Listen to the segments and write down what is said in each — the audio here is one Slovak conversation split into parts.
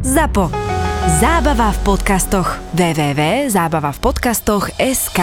ZAPO. Zábava v podcastoch. www.zábavavpodcastoch.sk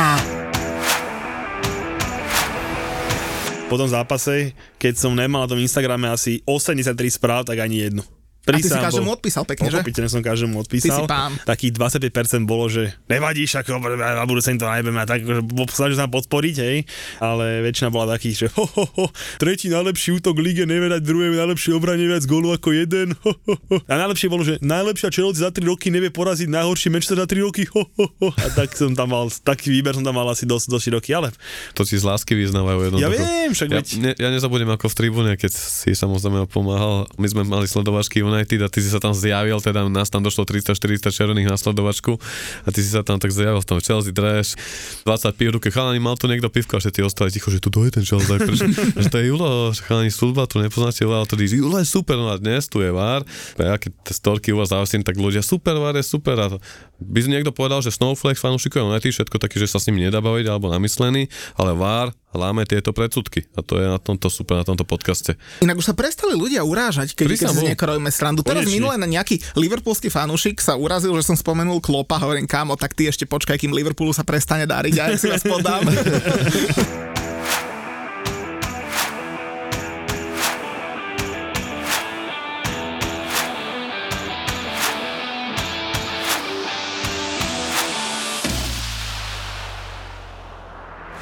Po tom zápase, keď som nemal na tom Instagrame asi 83 správ, tak ani jednu. A ty si každému odpísal pekne, že? Pochopiteľne som každému odpísal. Ty si pán. Takých 25% bolo, že nevadí, však na budúce im to najbeme a tak, že snažil sa podporiť, hej. Ale väčšina bola takých, že ho, ho, ho, tretí najlepší útok lige, nevie dať druhé najlepšie obranie viac gólu ako jeden. Ho, ho, ho. A najlepšie bolo, že najlepšia Chelsea za 3 roky nevie poraziť najhorší Manchester za 3 roky. Ho, ho, ho. A tak som tam mal, taký výber som tam mal asi dosť, dosť široký, ale To ti z lásky vyznávajú jednoducho. ja viem, však Ja, veď, ne, ja nezabudnem ako v tribúne, keď si samozrejme pomáhal. My sme mali sledovačky United a ty si sa tam zjavil, teda nás tam došlo 300-400 červených na sledovačku a ty si sa tam tak zjavil v tom Chelsea dress, 20 pív ruke, chalani, mal tu niekto pivko a všetci ostali ticho, že tu to je ten Chelsea, prečo, že to je Julo, chalani futbal, tu nepoznáte Julo, a to je Julo je super, no a dnes tu je VAR, a tie storky u vás zavesím, tak ľudia, super, VAR je super a by niekto povedal, že Snowflake fanúšikov United, všetko také, že sa s nimi nedá baviť alebo namyslený, ale VAR láme tieto predsudky a to je na tomto super, na tomto podcaste. Inak už sa prestali ľudia urážať, keď, keď Prísam si z bol. niekoho robíme srandu. Teraz Konečne. minule na nejaký liverpoolský fanúšik sa urazil, že som spomenul Klopa, hovorím kámo, tak ty ešte počkaj, kým Liverpoolu sa prestane dariť ja si vás podám.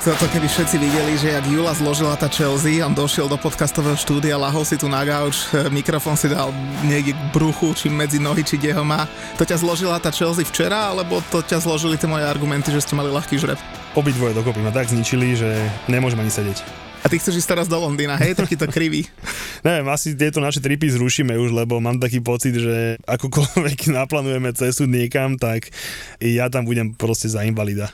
Toto keby všetci videli, že jak Jula zložila tá Chelsea, on došiel do podcastového štúdia, lahol si tu na gauč, e, mikrofón si dal niekde k bruchu, či medzi nohy, či kde ho má. To ťa zložila tá Chelsea včera, alebo to ťa zložili tie moje argumenty, že ste mali ľahký žreb? obidvoje dokopy ma tak zničili, že nemôžem ani sedieť. A ty chceš ísť teraz do Londýna, hej, taký to krivý. Neviem, asi tieto naše tripy zrušíme už, lebo mám taký pocit, že akokoľvek naplánujeme cestu niekam, tak ja tam budem proste za invalida.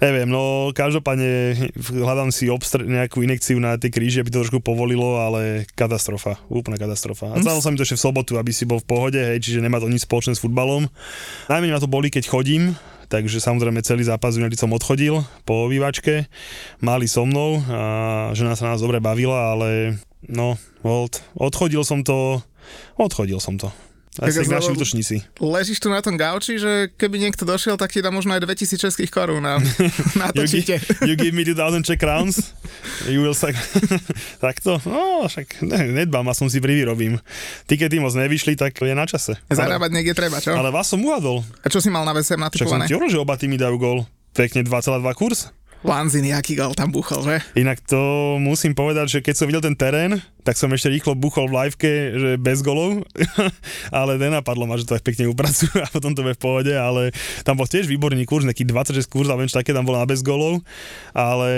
Neviem, no každopádne hľadám si obstr- nejakú inekciu na tie kríže, aby to trošku povolilo, ale katastrofa, úplná katastrofa. A stalo sa mi to ešte v sobotu, aby si bol v pohode, hej, čiže nemá to nič spoločné s futbalom. Najmenej ma to boli, keď chodím, takže samozrejme celý zápas United som odchodil po obývačke, mali so mnou a žena sa nás dobre bavila, ale no, hold, odchodil som to, odchodil som to. Asi Tak naši útočníci. Ležíš tu na tom gauči, že keby niekto došiel, tak ti dá možno aj 2000 českých korún na, na to You, gi- čite. you give me 2000 Czech crowns, you will say... Takto? No, však ne, nedbám a som si privyrobím. Tikety moc nevyšli, tak je na čase. Ale, Zarábať niekde treba, čo? ale vás som uhadol. A čo si mal na VSM Však som natypované? ti hovoril, že oba týmy dajú gól. Pekne 2,2 kurz. Lanzin, jaký gol tam buchol, že? Inak to musím povedať, že keď som videl ten terén, tak som ešte rýchlo buchol v liveke, že bez golov, ale nenapadlo ma, že to tak pekne upracujú a potom to bude v pohode, ale tam bol tiež výborný kurz, nejaký 26 kurz, alebo niečo také tam bolo na bez golov, ale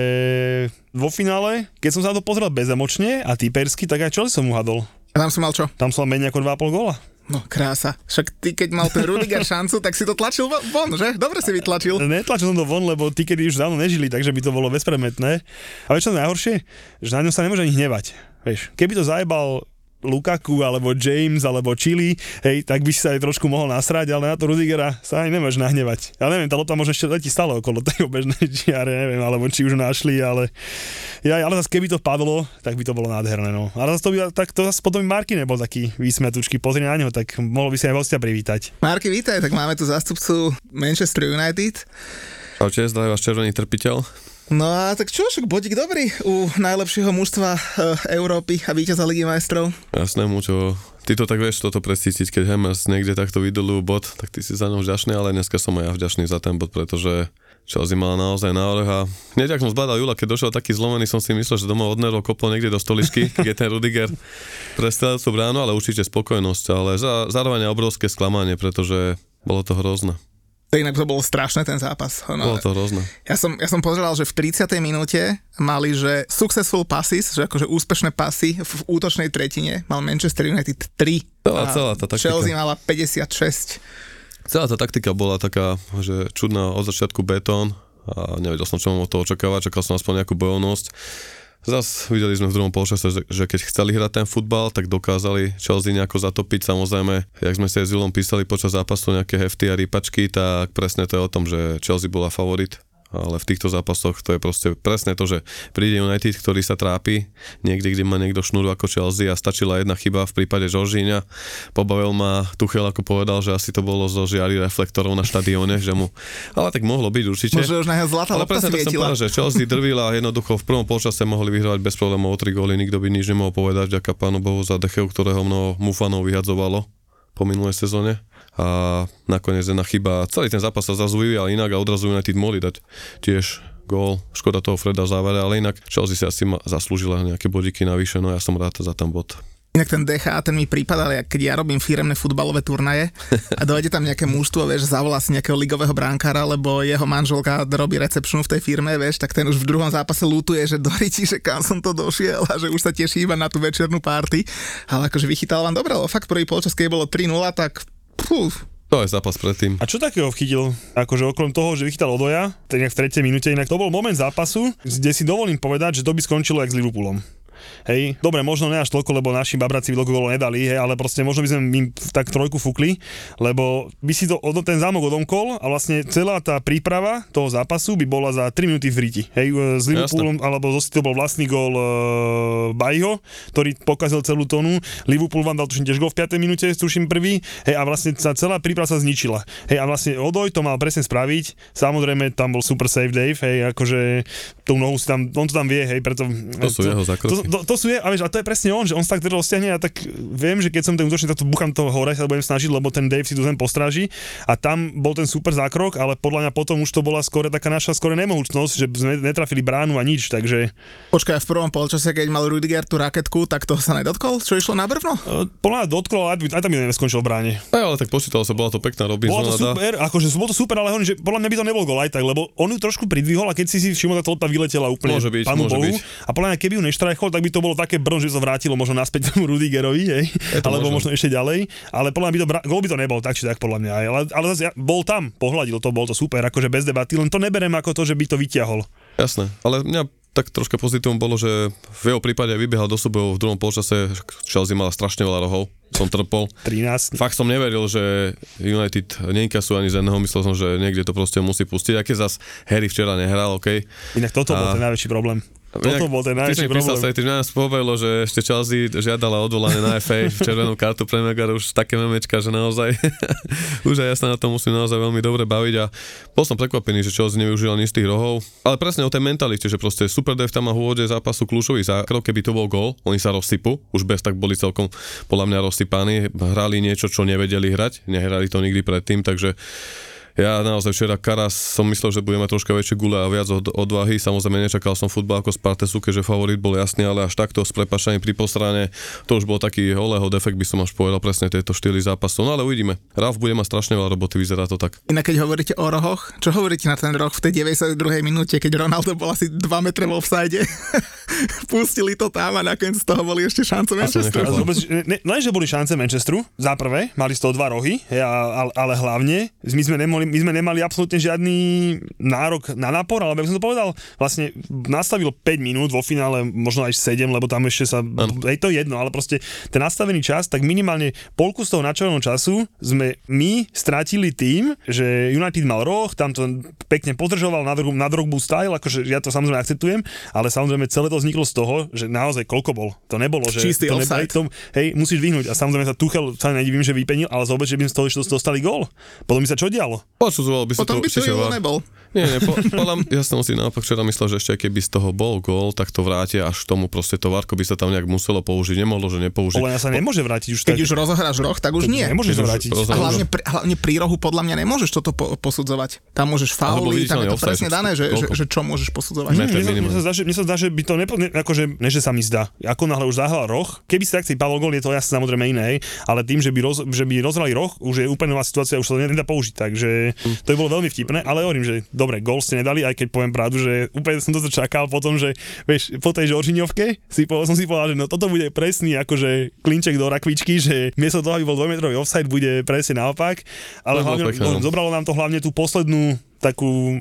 vo finále, keď som sa na to pozrel bezemočne a typersky, tak aj čo som uhadol. A tam si mal čo? Tam som mal menej ako 2,5 góla. No krása. Však ty, keď mal ten Rudiger šancu, tak si to tlačil vo- von, že? Dobre si vytlačil. Netlačil som to von, lebo tí, kedy už dávno nežili, takže by to bolo bezpremetné. A vieš čo najhoršie? Že na ňom sa nemôže ani hnevať. Vieš, keby to zajebal Lukaku, alebo James, alebo Chili, hej, tak by si sa aj trošku mohol nasrať, ale na to Rudigera sa ani nemôže nahnevať. Ja neviem, tá lopta možno ešte letí stále okolo tej bežnej čiare, neviem, alebo či už našli, ale ja, ale zase keby to padlo, tak by to bolo nádherné, no. Ale zase to by, tak to zase potom Marky nebol taký vysmetučky, pozri na neho, tak mohol by si aj hostia privítať. Marky, vítaj, tak máme tu zástupcu Manchester United. Čaute, zdraví vás červený trpiteľ. No a tak čo, však bodík dobrý u najlepšieho mužstva e, Európy a víťaza Ligy majstrov. Jasné, čo Ty to tak vieš toto presítiť, keď Hammers niekde takto vydolujú bod, tak ty si za ňou vďačný, ale dneska som aj ja vďačný za ten bod, pretože Chelsea mala naozaj návrh a hneď ak som zbadal Jula, keď došiel taký zlomený, som si myslel, že doma od nervov kopol niekde do stoličky, keď je ten Rudiger prestrelil tú bránu, ale určite spokojnosť, ale za, zároveň obrovské sklamanie, pretože bolo to hrozné. To inak to bolo strašné ten zápas. Bolo No, to hrozné. ja, som, ja som pozeral, že v 30. minúte mali, že successful passes, že akože úspešné pasy v útočnej tretine mal Manchester United 3. Celá- a celá tá taktika. Chelsea mala 56. Celá tá taktika bola taká, že čudná od začiatku betón a nevedel som, čo mám od toho očakávať, čakal som aspoň nejakú bojovnosť. Zas videli sme v druhom polčase, že, keď chceli hrať ten futbal, tak dokázali Chelsea nejako zatopiť. Samozrejme, jak sme si aj s Julom písali počas zápasu nejaké hefty a rýpačky, tak presne to je o tom, že Chelsea bola favorit ale v týchto zápasoch to je proste presne to, že príde United, ktorý sa trápi niekde, kde má niekto šnúru ako Chelsea a stačila jedna chyba v prípade Žoržíňa. Pobavil ma Tuchel, ako povedal, že asi to bolo zo žiary reflektorov na štadióne, že mu... Ale tak mohlo byť určite. Možno už na zlatá ale presne to svietila. povedať, že Chelsea drvila a jednoducho v prvom polčase mohli vyhrávať bez problémov o 3 góly, nikto by nič nemohol povedať, ďaká pánu Bohu za Decheu, ktorého mnoho mufanov vyhadzovalo po minulej sezóne a nakoniec jedna chyba, celý ten zápas sa zrazu vyvíjal inak a odrazu United mohli dať tiež gól, škoda toho Freda v závere, ale inak Chelsea si asi ma zaslúžila nejaké bodíky navyše, no ja som rád za tam bod. Inak ten DH, ten mi prípadal, keď ja robím firemné futbalové turnaje a dojde tam nejaké mužstvo, vieš, zavolá si nejakého ligového brankára, lebo jeho manželka robí recepčnú v tej firme, vieš, tak ten už v druhom zápase lútuje, že doriti, že kam som to došiel a že už sa teší iba na tú večernú party. Ale akože vychytal vám dobre, lebo fakt prvý polčas, keď bolo 3-0, tak puf, To je zápas predtým. A čo takého vchytil? Akože okrem toho, že vychytal odoja, tak v tretej minúte, inak to bol moment zápasu, kde si dovolím povedať, že to by skončilo jak s Liverpoolom. Hej, dobre, možno ne až toľko, lebo naši babraci by golo nedali, hej, ale proste možno by sme im tak trojku fúkli, lebo by si to, ten zámok odomkol a vlastne celá tá príprava toho zápasu by bola za 3 minúty v riti. Hej, e, s Liverpoolom, alebo zo to bol vlastný gól e, Bajho, ktorý pokazil celú tónu. Liverpool vám dal tuším tiež gól v 5. minúte, tuším prvý, hej, a vlastne sa celá príprava sa zničila. Hej, a vlastne Odoj to mal presne spraviť, samozrejme tam bol super save Dave, hej, akože tú nohu si tam, on to tam vie, hej, preto... To sú jeho zákroky. To, to, to sú je, a vieš, a to je presne on, že on sa tak teda rozťahne a tak viem, že keď som ten útočník, tak to buchám toho hore, sa budem snažiť, lebo ten Dave si tu zem postráži a tam bol ten super zákrok, ale podľa mňa potom už to bola skôr taká naša skôr nemohúčnosť, že sme netrafili bránu a nič, takže Počkaj, v prvom polčase, keď mal Rudiger tú raketku, tak to sa nedotkol? Čo išlo na brvno? e, podľa mňa dotklo, ale aj, tam by neskončil v bráne. Aj, ale tak počítalo sa, bola to pekná Bola to Robinsonada. super, akože bolo to super, ale hovorím, že podľa mňa by to nebol gol aj tak, lebo on ju trošku pridvihol a keď si si všimol, to lopta vyletela úplne Môže byť, môže Bohu. byť. A podľa mňa, keby ju neštrajchol, tak by to bolo také brn, že sa vrátilo možno naspäť tomu Rudigerovi, hej, to alebo možno. možno ešte ďalej. Ale podľa mňa by to, bra- gol by to nebol, tak či tak podľa mňa aj. Ale, ale zase ja, bol tam, pohľadil to, bol to super, akože bez debaty, len to neberem ako to, že by to vyťahol. Jasné, ale mňa tak troška pozitívum bolo, že v jeho prípade vybiehal do súbojov v druhom polčase, Chelsea mala strašne veľa rohov, som trpol. 13. Fakt som neveril, že United neinkasú ani z jedného, myslel som, že niekde to proste musí pustiť. Aké zas Harry včera nehral, OK. Inak toto bol A- ten najväčší problém. Toto bol ten najväčší písal problém. sa, ty nás pobavilo, že ešte Chelsea žiadala odvolanie na FA, červenú kartu pre Megara, už také memečka, že naozaj už aj ja sa na to musím naozaj veľmi dobre baviť a bol som prekvapený, že Chelsea nevyužila nič z tých rohov, ale presne o tej mentalite, že proste Super Dev tam má v úvode zápasu kľúčový zákrok, keby to bol gól, oni sa rozsypú, už bez tak boli celkom podľa mňa rozsypaní, hrali niečo, čo nevedeli hrať, nehrali to nikdy predtým, takže ja naozaj včera Karas som myslel, že bude mať troška väčšie gule a viac od, odvahy. Samozrejme nečakal som futbal ako Spartesu, keďže favorit bol jasný, ale až takto s prepašaním pri postrane, to už bol taký holého defekt, by som až povedal presne tieto štýly zápasov. No ale uvidíme. Ralf bude mať strašne veľa roboty, vyzerá to tak. Inak keď hovoríte o rohoch, čo hovoríte na ten roh v tej 92. minúte, keď Ronaldo bol asi 2 metre v offside? Pustili to tam a nakoniec z toho boli ešte šance Manchesteru. A nechápal. vôbec, ne, len, že boli šance Manchesteru, za prvé, mali z toho dva rohy, ale, ale hlavne, my sme, nemohli, my sme nemali absolútne žiadny nárok na nápor, ale ako som to povedal, vlastne nastavilo 5 minút, vo finále možno aj 7, lebo tam ešte sa, je to jedno, ale proste ten nastavený čas, tak minimálne polku z toho načerveného času sme my strátili tým, že United mal roh, tam to pekne podržoval na, drog, na drogbu style, akože ja to samozrejme akceptujem, ale samozrejme celé to vzniklo z toho, že naozaj koľko bol. To nebolo, že Čistý to offside. tom, hej, musíš vyhnúť. A samozrejme sa Tuchel sa nedivím, že vypenil, ale zober, že by sme z toho ešte dostali gól. Potom by sa čo dialo? Počuzoval by sa Potom to by VAR. nebol. Nie, nie, po, podľa, ja som si naopak včera myslel, že ešte aj keby z toho bol gól, tak to vrátia až k tomu proste to Varko by sa tam nejak muselo použiť, nemohlo, že nepoužiť. Mňa sa nemôže vrátiť už Keď tak. už rozohráš roh, tak už nie. Keď už vrátiť. roz- A hlavne, pri, hlavne pri rohu podľa mňa nemôžeš toto po, posudzovať. Tam môžeš fauly, tam je to presne dané, že, že, že čo môžeš posudzovať. Mne mne, sa zdá, že, mne sa zdá, že by to nepo, ne, akože, ne, že sa mi zdá. Ako náhle už zahral roh, keby si tak si padol gól, je to jasne samozrejme iné, ale tým, že by, roz, že by rozhrali roh, už je úplne nová situácia, už sa to nedá použiť, takže to by bolo veľmi vtipné, ale hovorím, že dobre, gól ste nedali, aj keď poviem pravdu, že úplne som to čakal potom, že vieš, po tej Žoržiňovke si po, som si povedal, že no toto bude presný akože klinček do rakvičky, že miesto toho, aby bol dvojmetrový offside, bude presne naopak, ale bolo hlavne, no. zobralo nám to hlavne tú poslednú takú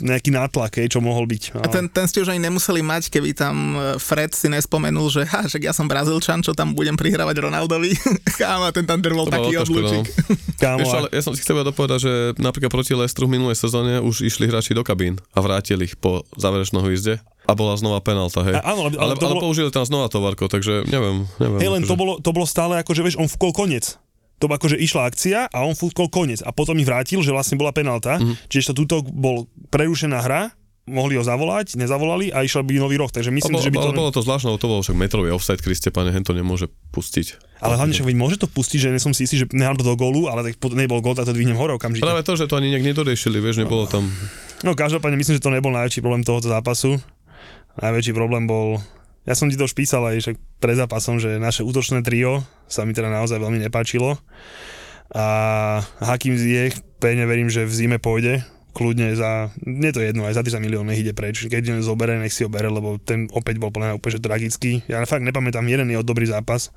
nejaký nátlak, čo mohol byť. A ten, ten ste už ani nemuseli mať, keby tam e, Fred si nespomenul, že ha, že ja som Brazílčan, čo tam budem prihrávať Ronaldovi. Kámo, ten tam drvol taký odlučík. No. Kámo, Ešte, ale ja som si chcel dopovedať, že napríklad proti Lestru v minulej sezóne už išli hráči do kabín a vrátili ich po záverečnom výzde a bola znova penálta, hej. A, áno, ale, ale, ale, ale bolo... použili tam znova tovarko, takže neviem. neviem hej, len akože... to, bolo, to bolo stále ako, že vieš, on vkol koniec to akože išla akcia a on futkol koniec a potom ich vrátil, že vlastne bola penálta, mm-hmm. čiže to túto bol prerušená hra, mohli ho zavolať, nezavolali a išiel by nový roh, takže myslím, bolo, že by to... Bolo to zvláštne, to bolo však metrový offside, Kriste, pane, hen to nemôže pustiť. Ale hlavne však môže to pustiť, že som si istý, že nechám to do gólu, ale tak nebol gól, tak to dvihnem hore okamžite. Práve to, že to ani niekde nedoriešili, vieš, nebolo tam... No každopádne myslím, že to nebol najväčší problém tohoto zápasu. Najväčší problém bol ja som ti to už písal aj však pre zápasom, že naše útočné trio sa mi teda naozaj veľmi nepáčilo. A Hakim Ziyech, pevne verím, že v zime pôjde, kľudne za, nie to jedno, aj za 30 miliónov nech ide preč. Keď ho zobere, nech si ho bere, lebo ten opäť bol plne úplne tragický. Ja fakt nepamätám jeden jeho dobrý zápas.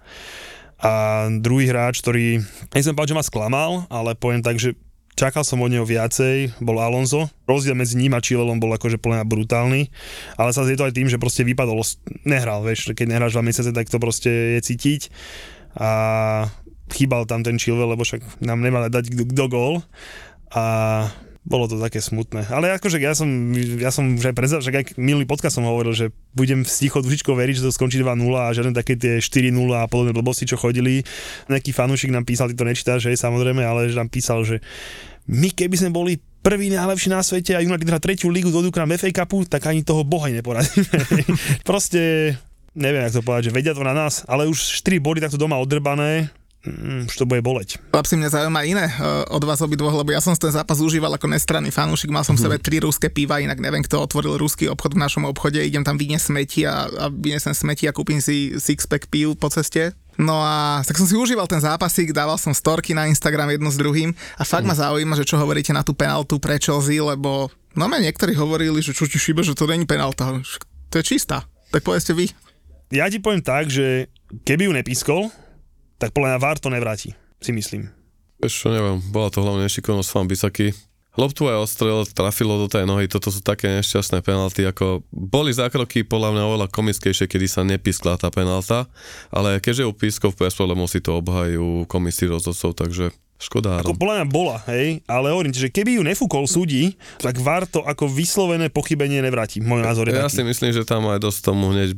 A druhý hráč, ktorý, nechcem povedať, že ma sklamal, ale poviem tak, že čakal som od neho viacej, bol Alonso. Rozdiel medzi ním a Chilelom bol akože plne brutálny, ale sa je to aj tým, že proste vypadol, nehral, vieš, keď nehráš dva mesiace, tak to proste je cítiť. A chýbal tam ten Chilwell, lebo však nám nemali dať do gól. A bolo to také smutné. Ale akože ja som, ja som že preza, že aj minulý podcast som hovoril, že budem sticho dušičko veriť, že to skončí 2-0 a žiadne také tie 4-0 a podobné blbosti, čo chodili. Nejaký fanúšik nám písal, ty to nečítaš, že samozrejme, ale že nám písal, že my keby sme boli prvý najlepší na svete a United hrá tretiu ligu do k nám FA Cupu, tak ani toho boha neporadíme. Proste neviem, ako to povedať, že vedia to na nás, ale už 4 body takto doma odrbané, mm, už to bude boleť. Chlapci, mňa zaujíma iné uh, od vás obidvoch, lebo ja som ten zápas užíval ako nestranný fanúšik, mal som v sebe mhm. tri ruské piva, inak neviem, kto otvoril ruský obchod v našom obchode, idem tam vyniesť smeti a, a vyniesem smeti a kúpim si six-pack pív po ceste. No a tak som si užíval ten zápasík, dával som storky na Instagram jedno s druhým a fakt mm. ma zaujíma, že čo hovoríte na tú penaltu pre Chelsea, lebo no ma niektorí hovorili, že čo ti šíbe, že to není penalta. To je čistá. Tak povedzte vy. Ja ti poviem tak, že keby ju nepískol, tak podľa mňa VAR to nevráti, si myslím. Ešte neviem, bola to hlavne nešikovnosť fan Bisaky. Loptu aj ostrel, trafilo do tej nohy, toto sú také nešťastné penalty, ako boli zákroky podľa mňa oveľa komickejšie, kedy sa nepískla tá penalta, ale keďže ju pískol, bez problémov si to obhajú komisii rozhodcov, takže Škoda. Ako podľa mňa bola, hej, ale hovorím že keby ju nefúkol súdi, tak VAR to ako vyslovené pochybenie nevráti. Môj názor je Ja taký. si myslím, že tam aj dosť tomu hneď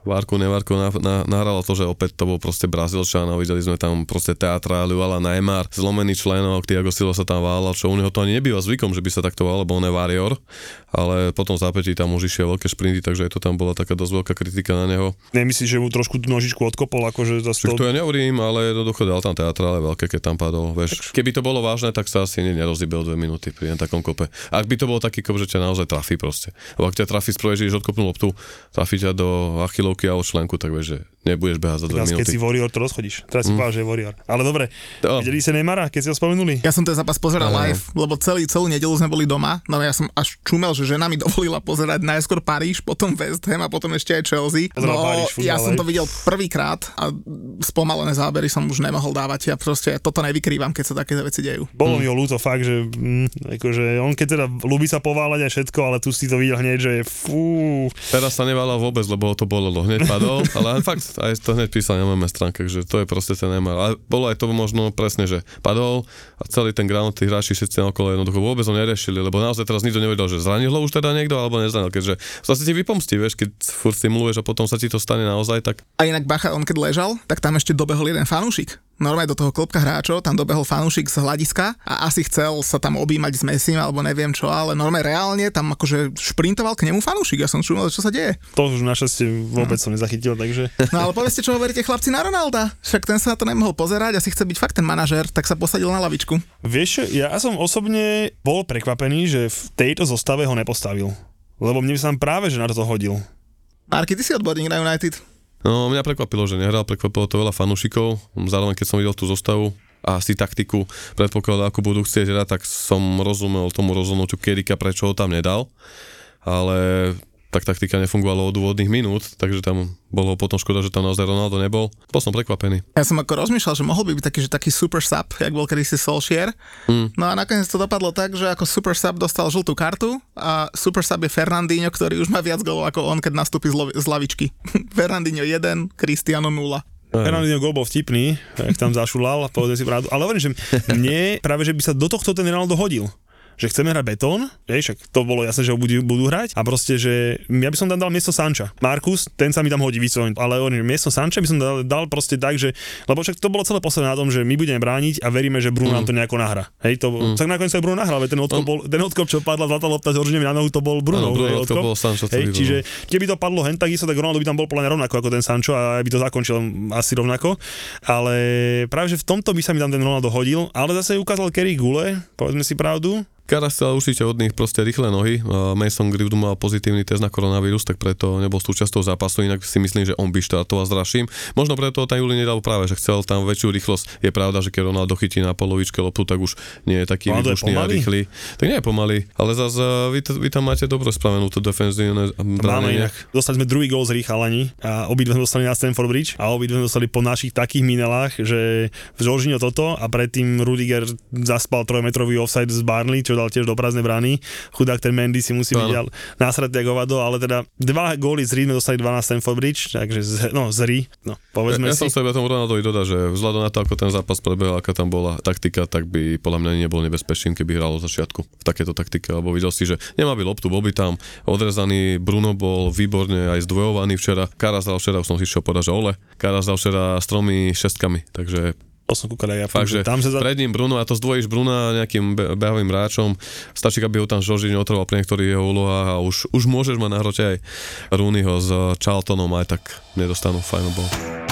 Várku, nevárku na, na, nahralo to, že opäť to bol proste Brazílčan a videli sme tam proste teatráliu ala Neymar, zlomený členok, Tiago Silva sa tam válal, čo u neho to ani nebýva zvykom, že by sa takto válal, lebo on je varior, ale potom zápätí tam už išiel veľké šprinty, takže aj to tam bola taká dosť veľká kritika na neho. Nemyslíš, že mu trošku nožičku odkopol, akože za to... to ja nehovorím, ale jednoducho dal tam teatrále veľké, keď tam padol. Vieš, keby to bolo vážne, tak sa asi nerozibel dve minúty pri takom kope. Ak by to bol taký kop, že ťa naozaj trafí proste. Lebo ak ťa trafí že odkopnú loptu, trafí ťa do achilovky a členku, tak vieš, že nebudeš behať za dve minúty. keď si Warrior, to rozchodíš. Teraz si mm. povedal, že je Warrior. Ale dobre, no. videli ste Neymara, keď si ho spomenuli? Ja som ten zápas pozeral no. live, lebo celý, celú nedelu sme boli doma, no ja som až čumel, že žena mi dovolila pozerať najskôr Paríž, potom West Ham a potom ešte aj Chelsea. no, Paríž, ja som to videl prvýkrát a spomalené zábery som už nemohol dávať. Ja proste toto nevykrývam, keď sa takéto veci dejú. Bolo mm. mi ho ľúto fakt, že, mm, akože on keď teda ľúbi sa pováľať a všetko, ale tu si to videl hneď, že je fú. Teraz sa nevála vôbec, lebo to bolo hneď padol, ale fakt aj to hneď písal na mojej stránke, že to je proste ten Neymar. A bolo aj to možno presne, že padol a celý ten ground, tí hráči všetci okolo jednoducho vôbec ho neriešili, lebo naozaj teraz nikto nevedel, že zranil ho už teda niekto alebo nezranil, keďže zase ti vypomstí, vieš, keď furt stimuluješ a potom sa ti to stane naozaj, tak... A inak Bacha, on keď ležal, tak tam ešte dobehol jeden fanúšik normálne do toho klopka hráčov, tam dobehol fanúšik z hľadiska a asi chcel sa tam objímať s Messim alebo neviem čo, ale normálne reálne tam akože šprintoval k nemu fanúšik. Ja som čumel, čo sa deje. To už našťastie vôbec no. som nezachytil, takže... No ale povedzte, čo hovoríte chlapci na Ronalda. Však ten sa na to nemohol pozerať, asi chce byť fakt ten manažer, tak sa posadil na lavičku. Vieš, ja som osobne bol prekvapený, že v tejto zostave ho nepostavil. Lebo mne sa práve že na to hodil. Marky, ty si odborník na United. No, mňa prekvapilo, že nehral, prekvapilo to veľa fanúšikov, zároveň keď som videl tú zostavu a si taktiku predpokladal, ako budú chcieť hrať, tak som rozumel tomu rozhodnutiu Kerika, prečo ho tam nedal, ale tak taktika nefungovala od úvodných minút, takže tam bolo potom škoda, že tam naozaj Ronaldo nebol. Bol som prekvapený. Ja som ako rozmýšľal, že mohol by byť taký, že taký super sub, jak bol kedysi Solskjaer. Mm. No a nakoniec to dopadlo tak, že ako super sub dostal žltú kartu a super sub je Fernandinho, ktorý už má viac golov ako on, keď nastúpi z, lo- z lavičky. Fernandinho 1, Cristiano 0. Fernandinho gol bol vtipný, jak tam zašulal, povedzme si pravdu. Ale hovorím, že mne práve, že by sa do tohto ten Ronaldo hodil že chceme hrať betón, vieš, však to bolo jasné, že ho budú, budú hrať a proste, že ja by som tam dal miesto Sanča. Markus, ten sa mi tam hodí vyslovene, ale on, miesto Sanča by som dal, dal proste tak, že, lebo však to bolo celé posledné na tom, že my budeme brániť a veríme, že Bruno mm. nám to nejako nahrá. Hej, to, mm. tak nakoniec sa Bruno nahral, ten odkop, bol, ten odkop, čo padla zlatá lopta z na nohu, to bol Bruno. Áno, Bruno odkop. bol Sancho, hej, čiže keby to padlo hen takisto, tak Ronaldo by tam bol podľa rovnako ako ten Sancho a by to zakončil asi rovnako. Ale práve že v tomto by sa mi tam ten Ronaldo hodil, ale zase ukázal Kerry Gule, povedzme si pravdu, Karas určite od nich proste rýchle nohy. Mason Greenwood mal pozitívny test na koronavírus, tak preto nebol súčasťou zápasu, inak si myslím, že on by štartoval s Raším. Možno preto tam Juli nedal práve, že chcel tam väčšiu rýchlosť. Je pravda, že keď Ronaldo chytí na polovičke loptu, tak už nie je taký výbušný a rýchly. Tak nie je pomalý, ale zase vy, vy tam máte dobre spravenú to defenzívne Máme inak. Dostali sme druhý gol z rýchalani a obidve sme dostali na Stanford Bridge a obidve sme dostali po našich takých minelách, že Žoržino toto a predtým Rudiger zaspal trojmetrový offside z Barnley, čo dal tiež do prázdnej brány. Chudák ten Mendy si musí byť následne ako vado, ale teda dva góly z Rí sme dostali 12 Stanford Bridge, takže z, no z Rí, no povedzme ja, ja si. som sebe tomu Ronaldovi dodať, že vzhľadom na to, ako ten zápas prebehol, aká tam bola taktika, tak by podľa mňa nebol nebezpečný, keby hral od začiatku v takéto taktike, lebo videl si, že nemá by loptu, bol by tam odrezaný, Bruno bol výborne aj zdvojovaný včera, Karas dal včera, už som si čo povedať, že Ole, Karas dal včera s tromi šestkami, takže to som kúkal aj ja. Fakt, že tam sa za... pred ním Bruno a to zdvojíš Bruna nejakým behavým hráčom, stačí, aby ho tam Žoži neotrval pri niektorých jeho úlohách a už, už môžeš mať na hrote aj Rooneyho s Charltonom, aj tak nedostanú final ball.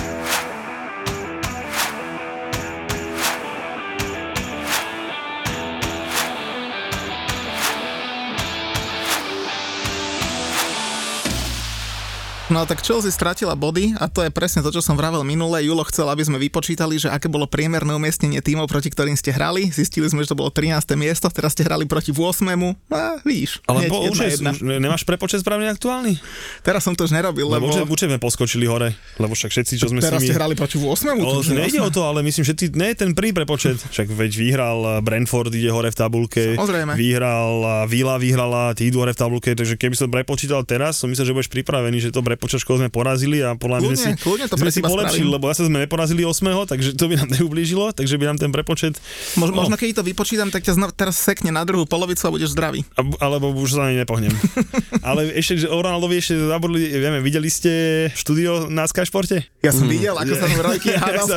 No tak Chelsea stratila body a to je presne to, čo som vravel minule. Julo chcel, aby sme vypočítali, že aké bolo priemerné umiestnenie tímov, proti ktorým ste hrali. Zistili sme, že to bolo 13. miesto, teraz ste hrali proti 8. A vidíš. Ale po, už, je, už nemáš prepočet správne aktuálny? Teraz som to už nerobil, lebo... lebo... Určite sme poskočili hore, lebo však všetci, čo sme teraz s nimi... ste hrali proti 8. No, nejde o to, ale myslím, všetci, ne ten prvý prepočet. Však veď vyhral Brentford, ide hore v tabulke. Samozrejme. Vyhral Vila, vyhrala, ty idú hore v tabulke, takže keby som prepočítal teraz, som myslel, že budeš pripravený, že to prepočet škôl sme porazili a podľa mňa si, to sme si polepšili, lebo zase sme neporazili 8, takže to by nám neublížilo, takže by nám ten prepočet... Mož, no. Možno keď to vypočítam, tak ťa teraz sekne na druhú polovicu a budeš zdravý. A, alebo už sa ani nepohnem. Ale ešte, že o Ronaldovi ešte zabudli, vieme, videli ste štúdio na Sky Športe? Ja som mm. videl, ako sa tam Rojky hádal s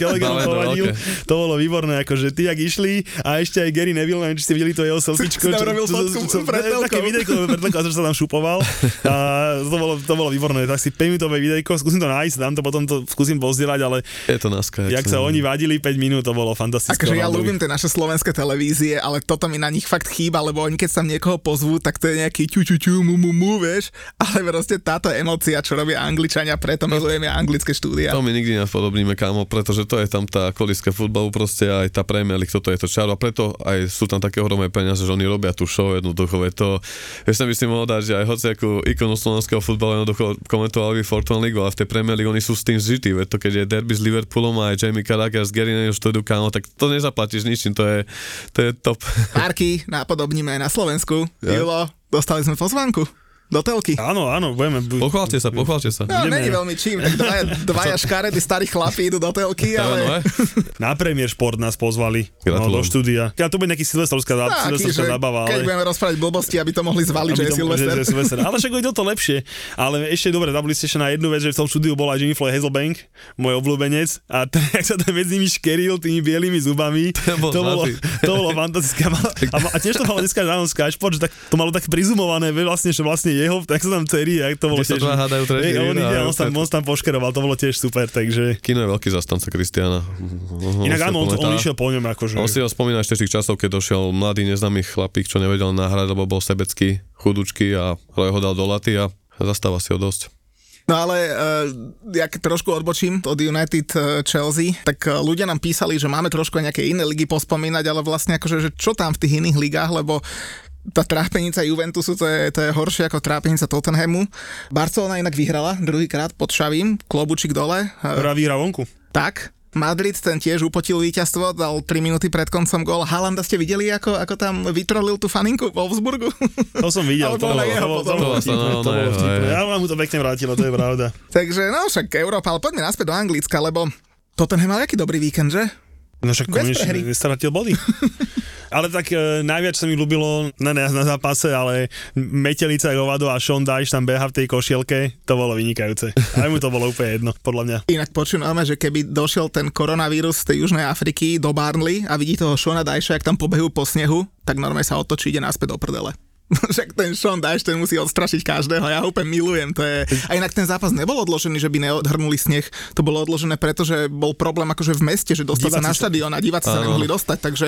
Kelegerom. To bolo výborné, akože ty, jak išli a ešte aj Gary Neville, neviem, či ste videli to jeho selfiečko. Čo, robil fotku pred Také videjko pred že sa tam šupoval. A to bolo, to bolo výborné, tak si 5 minútové videjko, skúsim to nájsť, dám to potom to skúsim pozdieľať, ale je to na jak sa oni vadili 5 minút, to bolo fantastické. Akože ja ľúbim tie naše slovenské televízie, ale toto mi na nich fakt chýba, lebo oni keď sa niekoho pozvú, tak to je nejaký ču ču ču mu mu mu, vieš, ale proste táto emócia, čo robia Angličania, preto milujeme anglické štúdia. To my nikdy nepodobníme, kámo, pretože to je tam tá kolíska futbalu, proste aj tá Premier League, toto je to čaro a preto aj sú tam také ohromné peniaze, že oni robia tú show jednoducho, je to, som by si mohol dať, že aj hociakú ikonu slovenského futbalu komentovali Fortune League, ale v tej Premier League oni sú s tým zžití, veď to keď je derby s Liverpoolom a aj Jamie Carragher s Gary Neville študu, kámo, tak to nezaplatíš ničím, to je, to je top. Marky, napodobníme aj na Slovensku. Ja. Julo, dostali sme pozvánku do telky. Áno, áno, budeme... Pochválte sa, pochválte sa. No, Ideme. není veľmi čím, tak dvaja, dvaja škaredy starí chlapi idú do telky, ale... Na Premier Šport nás pozvali no, do štúdia. Ja to bude nejaký silvestrovská, no, silvestrovská zábava. Ale... Keď budeme rozprávať blbosti, aby to mohli zvaliť, že je Silvester. Že, Silvester. Ale však je to lepšie. Ale ešte dobre, zabudli ste ešte na jednu vec, že v tom štúdiu bola Jimmy Floyd Hazelbank, môj obľúbenec, a ten, jak sa tam medzi nimi škeril tými bielými zubami, to, bol to, bolo, to bolo fantastické. A, a, tiež to malo dneska ráno Sky Sport, že tak, to malo tak prizumované, vlastne, že vlastne jeho, tak sa tam sérii, ak to bolo tiež... sa hádajú tretí, on, ide, on, sa, on tam poškeroval, to bolo tiež super, takže... Kino je veľký zastanca Kristiana. Inak áno, on, on, išiel po ňom akože... On si ho spomína ešte tých časov, keď došiel mladý neznámy chlapík, čo nevedel nahrať, lebo bol sebecký, chudučky a ho dal do laty a zastáva si ho dosť. No ale uh, ja keď trošku odbočím od United uh, Chelsea, tak uh, ľudia nám písali, že máme trošku nejaké iné ligy pospomínať, ale vlastne akože, že čo tam v tých iných ligách, lebo tá trápenica Juventusu to je, to je horšie ako trápenica Tottenhamu. Barcelona inak vyhrala druhýkrát pod Šavím, klobučík dole. Vyhrá vonku. Tak, Madrid ten tiež upotil víťazstvo, dal 3 minúty pred koncom gól. Halanda ste videli, ako, ako tam vytrolil tú faninku v Wolfsburgu? To som videl, to, bolo, to, bolo, to, bolo vtipné, to bolo vtipné. Ja vám mu to pekne vrátilo, to je pravda. Takže no však Európa, ale poďme naspäť do Anglicka, lebo Tottenham mal aký dobrý víkend, že? No však konečne nestratil body. ale tak e, najviac sa mi ľúbilo, ne, ne na zápase, ale Metelica, Rovado a Sean Dyche tam beha v tej košielke, to bolo vynikajúce. Ale mu to bolo úplne jedno, podľa mňa. Inak počúvame, že keby došiel ten koronavírus z tej Južnej Afriky do Barnley a vidí toho Shona Dyche, ak tam pobehujú po snehu, tak normálne sa otočí, ide naspäť do prdele. Však ten Dyche, ten musí odstrašiť každého, ja ho úplne milujem. To je... A inak ten zápas nebol odložený, že by neodhrnuli sneh, to bolo odložené preto, že bol problém akože v meste, že dostať diváci sa na štadión a diváci sa nemohli dostať, takže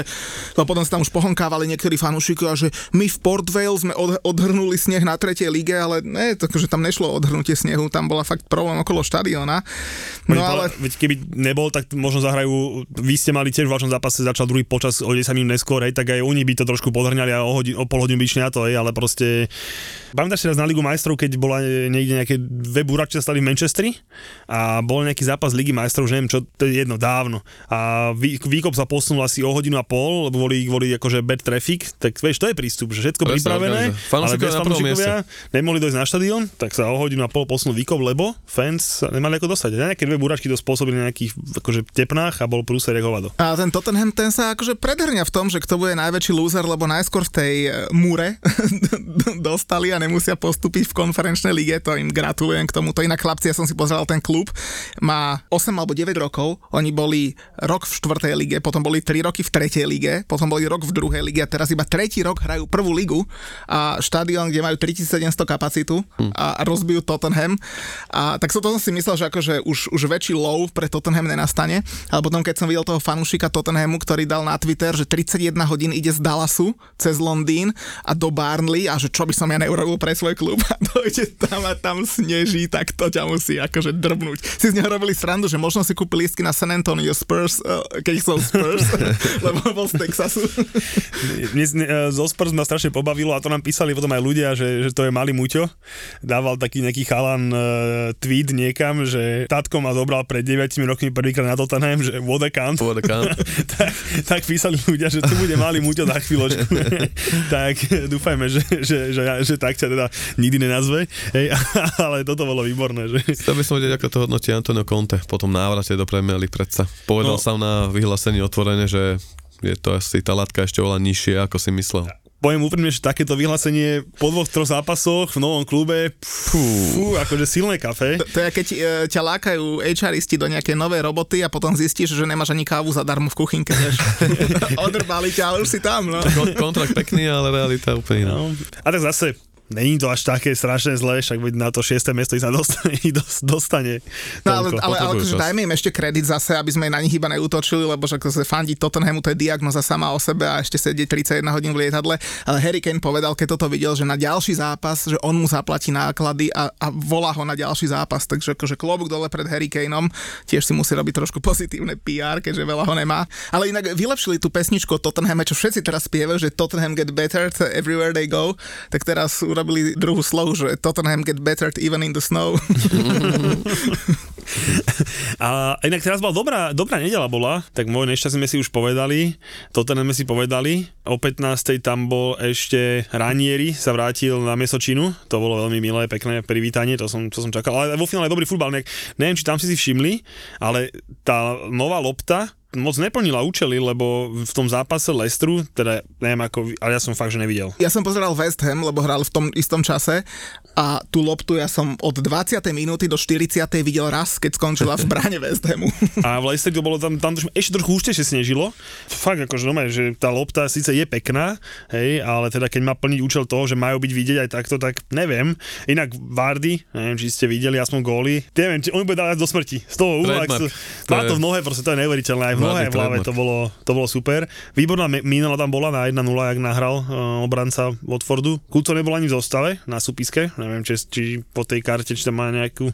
to potom sa tam už pohonkávali niektorí fanúšikovia, že my v Port Vale sme od, odhrnuli sneh na tretej lige, ale ne, to, že tam nešlo odhrnutie snehu, tam bola fakt problém okolo štadióna. No ale... Veď keby nebol, tak možno zahrajú, vy ste mali tiež v vašom zápase začal druhý počas o 10 minút neskôr, hej, tak aj oni by to trošku podhrňali a o, hodin, o pol hodinu by na to, hej, ale proste... Pamätáš si raz na Ligu majstrov, keď bola niekde nejaké dve buračia stali v Manchestri a bol nejaký zápas Ligy majstrov, že neviem čo, to je jedno, dávno. A výkop sa posunul asi o hodinu a pol, lebo boli, boli akože bad traffic, tak vieš, to je prístup, že všetko Presne, pripravené, ale bez fanúšikovia nemohli dojsť na štadión, tak sa o hodinu a pol posunul výkop, lebo fans nemali ako dostať. A nejaké dve buračky to spôsobili na nejakých akože tepnách a bol prúser hovado. A ten Tottenham, ten sa akože predhrňa v tom, že kto bude najväčší loser, lebo najskôr v tej e, múre dostali a nemusia postúpiť v konferenčnej lige, to im gratulujem k tomuto. Inak chlapci, ja som si pozeral ten klub, má 8 alebo 9 rokov, oni boli rok v štvrtej lige, potom boli 3 roky v tretej lige, potom boli rok v druhej lige a teraz iba tretí rok hrajú prvú ligu a štadión, kde majú 3700 kapacitu a rozbijú Tottenham. A tak som to som si myslel, že akože už, už väčší low pre Tottenham nenastane, ale potom keď som videl toho fanúšika Tottenhamu, ktorý dal na Twitter, že 31 hodín ide z Dallasu cez Londýn a do Barnley a že čo by som ja neurobil pre svoj klub a dojde tam a tam sneží, tak to ťa musí akože drbnúť. Si z neho robili srandu, že možno si kúpili lístky na San Antonio Spurs, eh, keď som Spurs, lebo bol z Texasu. Mne, eh, zo Spurs ma strašne pobavilo a to nám písali potom aj ľudia, že, že to je malý muťo. Dával taký nejaký chalan uh, tweet niekam, že tatko ma zobral pred 9 rokmi prvýkrát na Tottenham, že what a cunt. What a cunt. tak, tak písali ľudia, že tu bude malý muťo za chvíľočku. tak dúfajme, že, že, že, že tak ťa teda nikdy nenazve, hej, ale toto bolo výborné. Že... Chcel by som vedieť, ako to hodnotí Antonio Conte po tom návrate do Premier League predsa. Povedal no. sám na vyhlásení otvorene, že je to asi tá latka ešte oveľa nižšie, ako si myslel poviem úprimne, že takéto vyhlásenie po dvoch, troch zápasoch v novom klube, fú, fú akože silné kafe. To, to je, keď e, ťa lákajú HRisti do nejakej novej roboty a potom zistíš, že nemáš ani kávu zadarmo v kuchynke, vieš. Odrbali ťa, ale už si tam, no. Kontrakt pekný, ale realita úplne no. A tak zase, Není to až také strašne zlé, však na to 6. miesto sa dostane. dostane no, ale, ale, ale akože dajme im ešte kredit zase, aby sme na nich iba neútočili, lebo však sa fandiť Tottenhamu, to je diagnoza sama o sebe a ešte sedieť 31 hodín v lietadle. Ale Harry Kane povedal, keď toto videl, že na ďalší zápas, že on mu zaplatí náklady a, a volá ho na ďalší zápas. Takže akože klobúk dole pred Harry Kaneom, tiež si musí robiť trošku pozitívne PR, keďže veľa ho nemá. Ale inak vylepšili tú pesničku o Tottenhame, čo všetci teraz spievajú, že Tottenham get better everywhere they go, tak teraz urobili druhú slovu, že Tottenham get better even in the snow. A inak teraz bola dobrá, dobrá nedela bola, tak môj nešťastný sme si už povedali, Tottenham sme si povedali, o 15. tam bol ešte Ranieri, sa vrátil na Mesočinu, to bolo veľmi milé, pekné privítanie, to som, to som čakal, ale vo finále dobrý futbal, neviem, či tam si si všimli, ale tá nová lopta, moc neplnila účely, lebo v tom zápase Lestru, teda neviem ako, ale ja som fakt, že nevidel. Ja som pozeral West Ham, lebo hral v tom istom čase a tú loptu ja som od 20. minúty do 40. videl raz, keď skončila v bráne West Hamu. A v Leicesteri to bolo tam, tam ešte trochu húštejšie snežilo. Fakt akože no, že tá lopta síce je pekná, hej, ale teda keď má plniť účel toho, že majú byť vidieť aj takto, tak neviem. Inak Vardy, neviem, či ste videli aspoň góly. Neviem, či on bude dávať do smrti. Z toho úhla, má to v nohe, proste to je neuveriteľné aj v Nohe v hlave, to bolo, to bolo super. Výborná mi- minula tam bola na 1-0, jak nahral uh, obranca Watfordu. Kuco nebol ani v zostave na súpiske, neviem, či, či po tej karte, či tam má nejakú,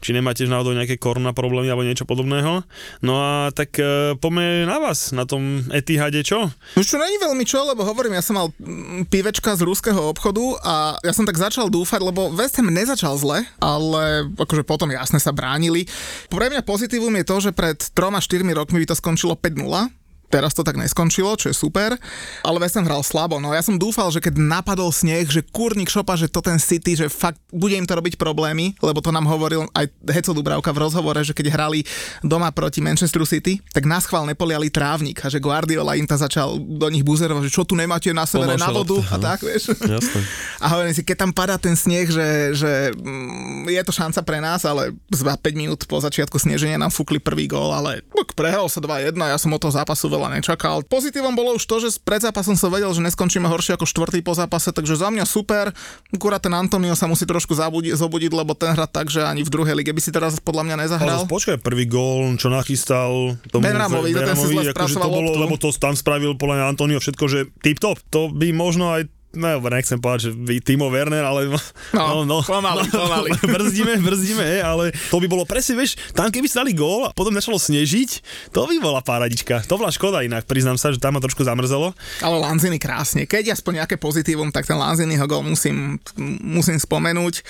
či nemá tiež náhodou nejaké korona problémy alebo niečo podobného. No a tak uh, poďme na vás, na tom Etihade, čo? Už čo není veľmi čo, lebo hovorím, ja som mal mm, pivečka z ruského obchodu a ja som tak začal dúfať, lebo West Ham nezačal zle, ale akože potom jasne sa bránili. Pre mňa pozitívum je to, že pred 3-4 rokmi by to skončilo 5-0, Teraz to tak neskončilo, čo je super, ale West Ham hral slabo. No ja som dúfal, že keď napadol sneh, že kurník šopa, že to ten City, že fakt bude im to robiť problémy, lebo to nám hovoril aj Heco Dubravka v rozhovore, že keď hrali doma proti Manchesteru City, tak nás chvál nepoliali trávnik a že Guardiola im ta začal do nich buzerovať, že čo tu nemáte na severe na vodu a tak, vieš. Jasné. A hovorím si, keď tam padá ten sneh, že, že mm, je to šanca pre nás, ale za 5 minút po začiatku sneženia nám fúkli prvý gól, ale prehral sa 2-1, ja som od toho zápasu veľa nečakal. Pozitívom bolo už to, že pred zápasom som vedel, že neskončíme horšie ako štvrtý po zápase, takže za mňa super. Akurát ten Antonio sa musí trošku zabudi- zobudiť, lebo ten hra tak, že ani v druhej lige by si teraz podľa mňa nezahral. Ale počkaj, prvý gól, čo nachystal tomu Benramovi, to ten si zle akože to bolo, lebo to tam spravil podľa mňa Antonio všetko, že tip-top. To by možno aj No, nechcem povedať, že Timo Werner, ale... No, pomaly, pomaly. brzdíme, brzdíme, hej, ale to by bolo presne, vieš, tam keby si dali gól a potom začalo snežiť, to by bola paradička. To bola škoda inak, priznám sa, že tam ma trošku zamrzelo. Ale Lanzini krásne. Keď aspoň nejaké pozitívum, tak ten Lanziniho gol musím, musím spomenúť.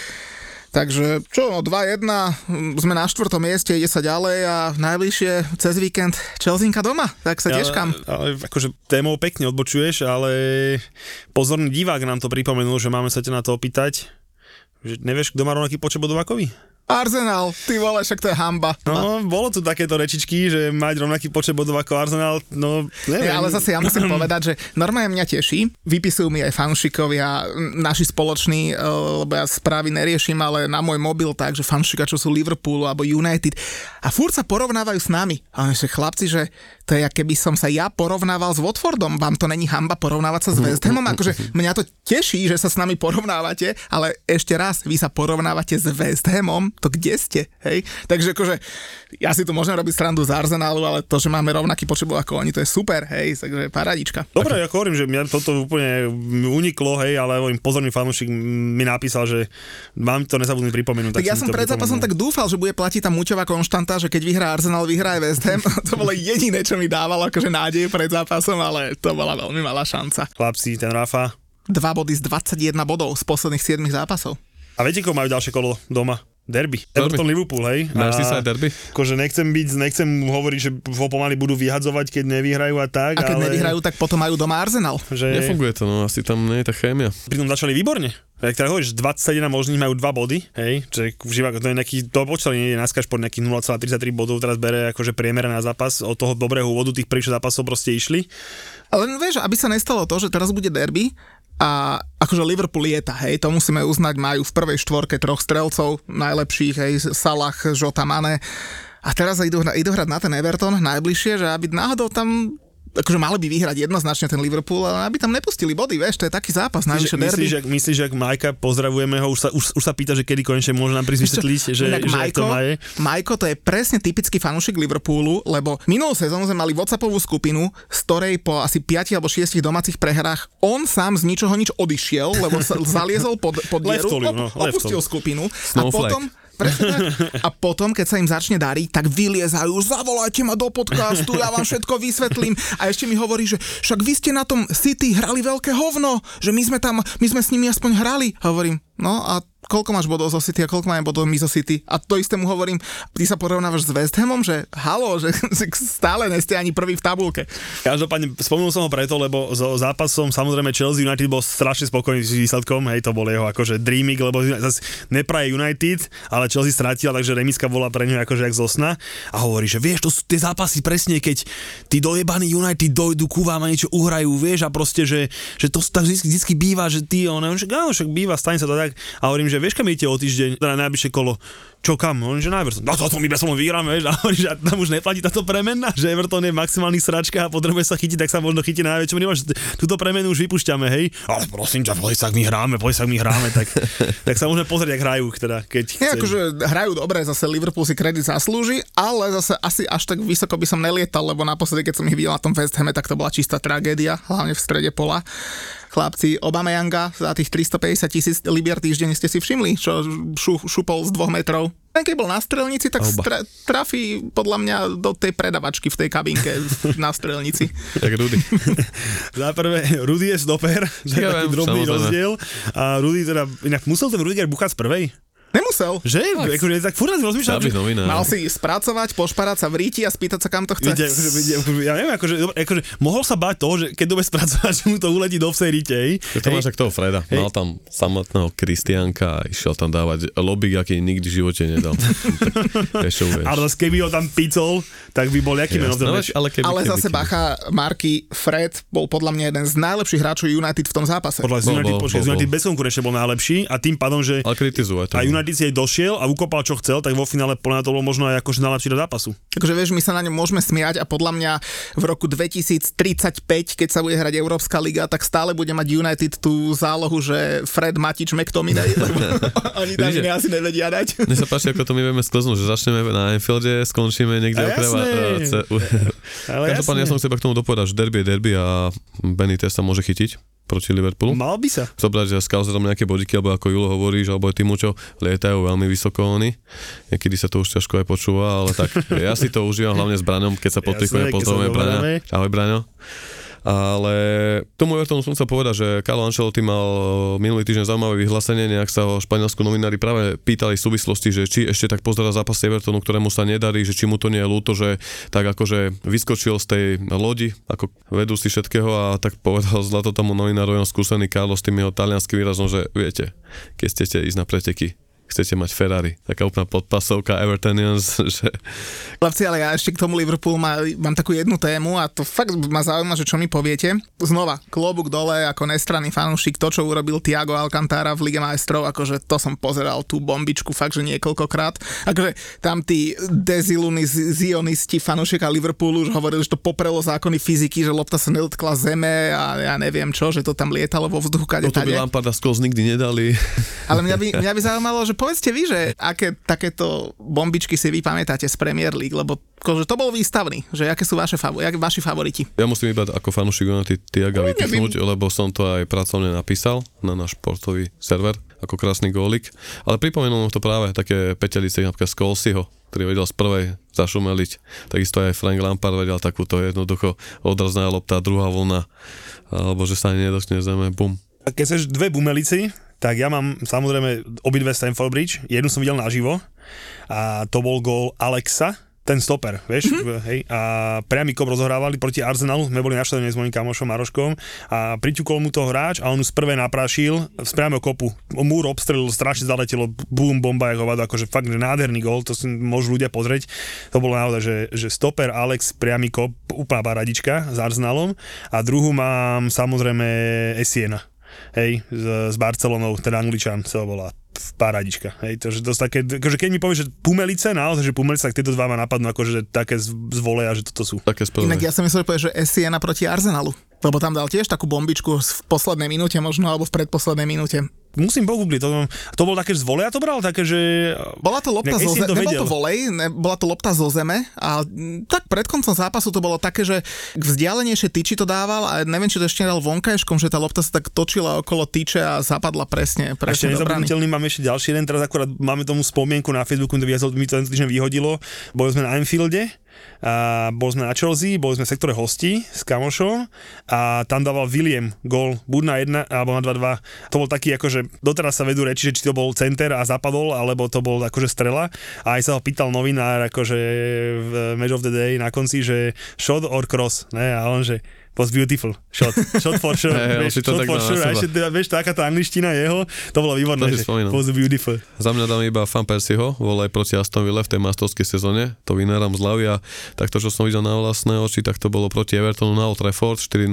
Takže čo, no 2-1, mm, sme na štvrtom mieste, ide sa ďalej a najbližšie cez víkend Čelzinka doma, tak sa. Ale, ale akože témou pekne odbočuješ, ale pozorný divák nám to pripomenul, že máme sa ťa na to opýtať. Že nevieš, kto má rovnaký počet bodov ako vy? Arsenal, ty vole, však to je hamba. No, bolo tu takéto rečičky, že mať rovnaký počet bodov ako Arsenal, no neviem. Nie, ale zase ja musím povedať, že normálne mňa teší, vypisujú mi aj fanšikovia, naši spoloční, eh, lebo ja správy neriešim, ale na môj mobil tak, že fanšika, čo sú Liverpoolu alebo United a furt sa porovnávajú s nami. A že chlapci, že to je, keby som sa ja porovnával s Watfordom, vám to není hamba porovnávať sa s West Hamom, akože mňa to teší, že sa s nami porovnávate, ale ešte raz, vy sa porovnávate s West Hamom, to kde ste, hej? Takže akože, ja si tu môžem robiť srandu z Arsenalu, ale to, že máme rovnaký počet ako oni, to je super, hej, takže paradička. Dobre, ja hovorím, že mňa toto úplne uniklo, hej, ale hovorím, pozorný fanúšik mi napísal, že mám to nezabudnúť pripomenúť. Tak ja si som pred zápasom tak dúfal, že bude platiť tá muťová konštanta, že keď vyhrá Arsenal, vyhrá aj West Ham. to bolo jediné, čo mi dávalo akože nádej pred zápasom, ale to bola veľmi malá šanca. Chlapci, ten Rafa. Dva body z 21 bodov z posledných 7 zápasov. A viete, koho majú ďalšie kolo doma? Derby. Derby. Everton Liverpool, hej. Merseyside derby? Akože nechcem byť, nechcem hovoriť, že ho pomaly budú vyhadzovať, keď nevyhrajú a tak, A keď ale... nevyhrajú, tak potom majú doma Arsenal. Že... Nefunguje to, no asi tam nie je tá chémia. Pritom začali výborne. Jak teda hovoríš, 21 možných majú 2 body, hej, že živá, to je nejaký, to počítali nie je naskaž pod nejakých 0,33 bodov, teraz bere akože priemere na zápas, od toho dobrého úvodu tých prvých zápasov proste išli. Ale vieš, aby sa nestalo to, že teraz bude derby a akože Liverpool lieta, hej, to musíme uznať, majú v prvej štvorke troch strelcov, najlepších, hej, Salah, Jota, Mane. A teraz idú, idú hrať na ten Everton najbližšie, že aby náhodou tam akože mali by vyhrať jednoznačne ten Liverpool, ale aby tam nepustili body, vieš, to je taký zápas, najvyššie derby. Myslíš, ak, myslíš, ak Majka, pozdravujeme ho, už sa, už, už sa pýta, že kedy konečne môže nám prísť vysvetliť, že, že ak to Majko, má je. Majko to je presne typický fanúšik Liverpoolu, lebo minulú sezónu sme mali WhatsAppovú skupinu, z ktorej po asi 5 alebo 6 domácich prehrách on sám z ničoho nič odišiel, lebo sa zaliezol pod, pod dieru, no, op- opustil skupinu a potom A potom, keď sa im začne dariť, tak vyliezajú, zavolajte ma do podcastu, ja vám všetko vysvetlím. A ešte mi hovorí, že však vy ste na tom City hrali veľké hovno, že my sme tam, my sme s nimi aspoň hrali. Hovorím, no a koľko máš bodov zo City a koľko máme bodov my zo City? A to isté mu hovorím, ty sa porovnávaš s West Hamom, že halo, že, stále neste ani prvý v tabulke. Každopádne spomenul som ho preto, lebo so zápasom samozrejme Chelsea United bol strašne spokojný s výsledkom, hej, to bol jeho akože dreaming, lebo zase nepraje United, ale Chelsea stratila, takže remiska bola pre ňu akože jak zosna a hovorí, že vieš, to sú tie zápasy presne, keď tí dojebaní United dojdu ku vám a niečo uhrajú, vieš, a proste, že, že to tak vždy, vždy býva, že ty, on, on však, áno, však býva, stane sa to tak a hovorím, že vieš, kam idete o týždeň, teda najbližšie kolo, čo kam? On že na Everton. No to, to my bez vyhráme, vieš, a hovorí, že tam už neplatí táto premena, že Everton je maximálny sračka a potrebuje sa chytiť, tak sa možno chytí na najväčšom nemáš, túto premenu už vypúšťame, hej. Ale prosím ťa, poď sa my hráme, poď sa my hráme, tak, tak sa môžeme pozrieť, ak hrajú, teda, keď chceš. akože hrajú dobre, zase Liverpool si kredit zaslúži, ale zase asi až tak vysoko by som nelietal, lebo naposledy, keď som ich videl na tom West Hame, tak to bola čistá tragédia, hlavne v strede pola. Chlapci Obama Yanga za tých 350 tisíc libier týždeň ste si všimli, čo šu, šupol z dvoch metrov. Ten keď bol na strelnici, tak stra, trafí podľa mňa do tej predavačky v tej kabinke na strelnici. Tak Rudy. Za prvé, Rudy je stoper, to je Ja taký viem, drobný samozrejme. rozdiel. A Rudy teda, inak musel ten Rudiger buchať z prvej? Nemusel. Že? Akože tak furt rozmýšľam, že... Mal si spracovať, pošparať sa v ríti a spýtať sa, kam to chce. Akože, akože, ja neviem, akože, akože, mohol sa báť toho, že keď dobe spracovať, že mu to uletí do vsej. Keď to máš ak toho Freda. Hej. Mal tam samotného Kristianka a išiel tam dávať lobby, aký nikdy v živote nedal. tak. Ale keby ho tam picol, tak by bol jaký Jasné, ten ale, keby, Ale keby, zase keby. bacha, Marky Fred bol podľa mňa jeden z najlepších hráčov United v tom zápase. Podľa Bol, United, bol, počkej, bol, United bez konkurenčne bol najlepší a tým pádom, že Ale kritizuje to. a United si jej došiel a ukopal čo chcel, tak vo finále podľa mňa to bolo možno aj akože najlepší do zápasu. Takže vieš, my sa na ňom môžeme smiať a podľa mňa v roku 2035, keď sa bude hrať Európska liga, tak stále bude mať United tú zálohu, že Fred Matič McTominay, lebo oni tam iné asi nevedia dať. Mne sa páči, ako to my vieme sklznúť, že začneme na Anfielde, skončíme niekde okreva. Každopádne ja som chcel k tomu dopovedať, že derby je derby a Benitez sa môže chytiť proti Liverpoolu. Mal by sa. zobrať, že skáza tam nejaké bodíky, alebo ako Julo hovoríš, alebo aj Timučo, lietajú veľmi vysoko oni. Niekedy sa to už ťažko aj počúva, ale tak ja si to užívam hlavne s Braňom, keď sa sa pozdravujeme Braňa. Ahoj Braňo. Ale tomu Evertonu som chcel povedať, že Carlo Ancelotti mal minulý týždeň zaujímavé vyhlásenie, nejak sa ho španielsku novinári práve pýtali v súvislosti, že či ešte tak pozera zápas Evertonu, ktorému sa nedarí, že či mu to nie je ľúto, že tak akože vyskočil z tej lodi, ako vedúci všetkého a tak povedal zlato tomu novináru, skúsený Carlo s tým jeho talianským výrazom, že viete, keď chcete ísť na preteky, chcete mať Ferrari. Taká úplná podpasovka Evertonians, že Chlapci, ale ja ešte k tomu Liverpoolu má, mám takú jednu tému a to fakt ma zaujíma, že čo mi poviete. Znova, klobúk dole ako nestranný fanúšik, to, čo urobil Tiago Alcantara v Lige majstrov, akože to som pozeral tú bombičku fakt, že niekoľkokrát. Akože tam tí dezionisti fanúšika Liverpoolu už hovorili, že to poprelo zákony fyziky, že lopta sa nedotkla zeme a ja neviem čo, že to tam lietalo vo vzduchu kade toto by tade. Lamparda Scholes nikdy nedali. Ale mňa by, mňa by zaujímalo, že povedzte vy, že aké takéto bombičky si vy pamätáte z Premier League, lebo akože to bol výstavný, že aké sú vaše favor- jak, vaši favoriti. Ja musím iba ako fanúšik United Tiaga No, vytichnúť, lebo som to aj pracovne napísal na náš športový server ako krásny gólik. Ale pripomenul to práve také petelice, napríklad z Colsiho, ktorý vedel z prvej zašumeliť. Takisto aj Frank Lampard vedel takúto jednoducho odrazná lopta, druhá vlna, alebo že sa ani nedotkne zeme, bum. A keď chceš dve bumelici, tak ja mám samozrejme obidve Stamford Bridge. Jednu som videl naživo a to bol gól Alexa, ten stoper, vieš, mm-hmm. hej, a priamy kop rozohrávali proti Arsenalu, sme boli na štadióne s mojím kamošom Maroškom a priťukol mu to hráč a on z prvej naprašil z priamého kopu. Múr obstrelil, strašne zaletelo, bum, bomba, ako hovado, akože fakt, že nádherný gól, to si môžu ľudia pozrieť. To bolo naozaj, že, že stoper Alex, priamy kop, úplná paradička s Arsenalom a druhú mám samozrejme Esiena hej, s, s Barcelonou, teda Angličan sa volá paradička, hej, to, že dosť také, akože keď mi povieš, že Pumelice, naozaj, že Pumelice, tak tieto dva ma napadnú, akože že také z, z voleja, že toto sú. Také sprvé. Inak ja som myslel, že povieš, že Esiena proti Arsenalu. Lebo tam dal tiež takú bombičku v poslednej minúte možno, alebo v predposlednej minúte. Musím pogoogliť, to, to bol také, že z voleja to bral, také, že... Bola to lopta zo zeme, to nebol vedel. to volej, ne, bola to lopta zo zeme a tak pred koncom zápasu to bolo také, že k vzdialenejšie tyči to dával a neviem, či to ešte nedal vonkajškom, že tá lopta sa tak točila okolo tyče a zapadla presne, ešte presne brány. nezabudnutelný máme ešte ďalší jeden, teraz akurát máme tomu spomienku na Facebooku, mi to, mi to tento týždeň vyhodilo. Boli sme na Anfielde, a boli sme na Chelsea, boli sme v sektore hostí s kamošom a tam dával William gol buď na 1 alebo na 2-2. To bol taký akože, doteraz sa vedú reči, že či to bol center a zapadol, alebo to bol akože strela a aj sa ho pýtal novinár akože v Match of the Day na konci, že shot or cross, ne, a on že was beautiful. Shot. Shot for sure. On vieš, to shot for sure. A ešte, teda, vieš, taká tá angličtina jeho, to bolo výborné. To was beautiful. Za mňa dám iba Fan Persieho, vol aj proti Aston Ville v tej mastovskej sezóne, to vynáram z hlavy a tak to, čo som videl na vlastné oči, tak to bolo proti Evertonu na Old Trafford 4-0.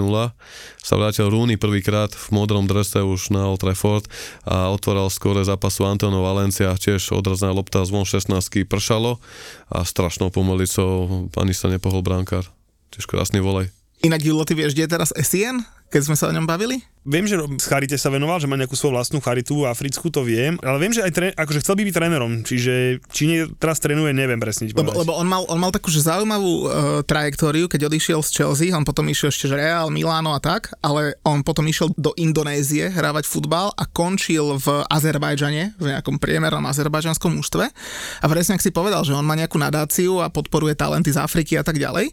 Sa vrátil Rooney prvýkrát v modrom drese už na Old Trafford a otváral skore zápasu Antonio Valencia, tiež odrazná lopta zvon 16 pršalo a strašnou pomelicou ani sa nepohol brankár. Tiež krásny volej. Inak Julo, ty vieš, kde je teraz Essien? Keď sme sa o ňom bavili? Viem, že z Charite sa venoval, že má nejakú svoju vlastnú charitu africkú, to viem, ale viem, že aj tre, akože chcel by byť trénerom, čiže či nie teraz trénuje, neviem presne. Lebo, lebo on, mal, on mal takú že zaujímavú uh, trajektóriu, keď odišiel z Chelsea, on potom išiel ešte že Real, Milano a tak, ale on potom išiel do Indonézie hrávať futbal a končil v Azerbajdžane, v nejakom priemernom azerbajdžanskom mužstve. A presne ak si povedal, že on má nejakú nadáciu a podporuje talenty z Afriky a tak ďalej.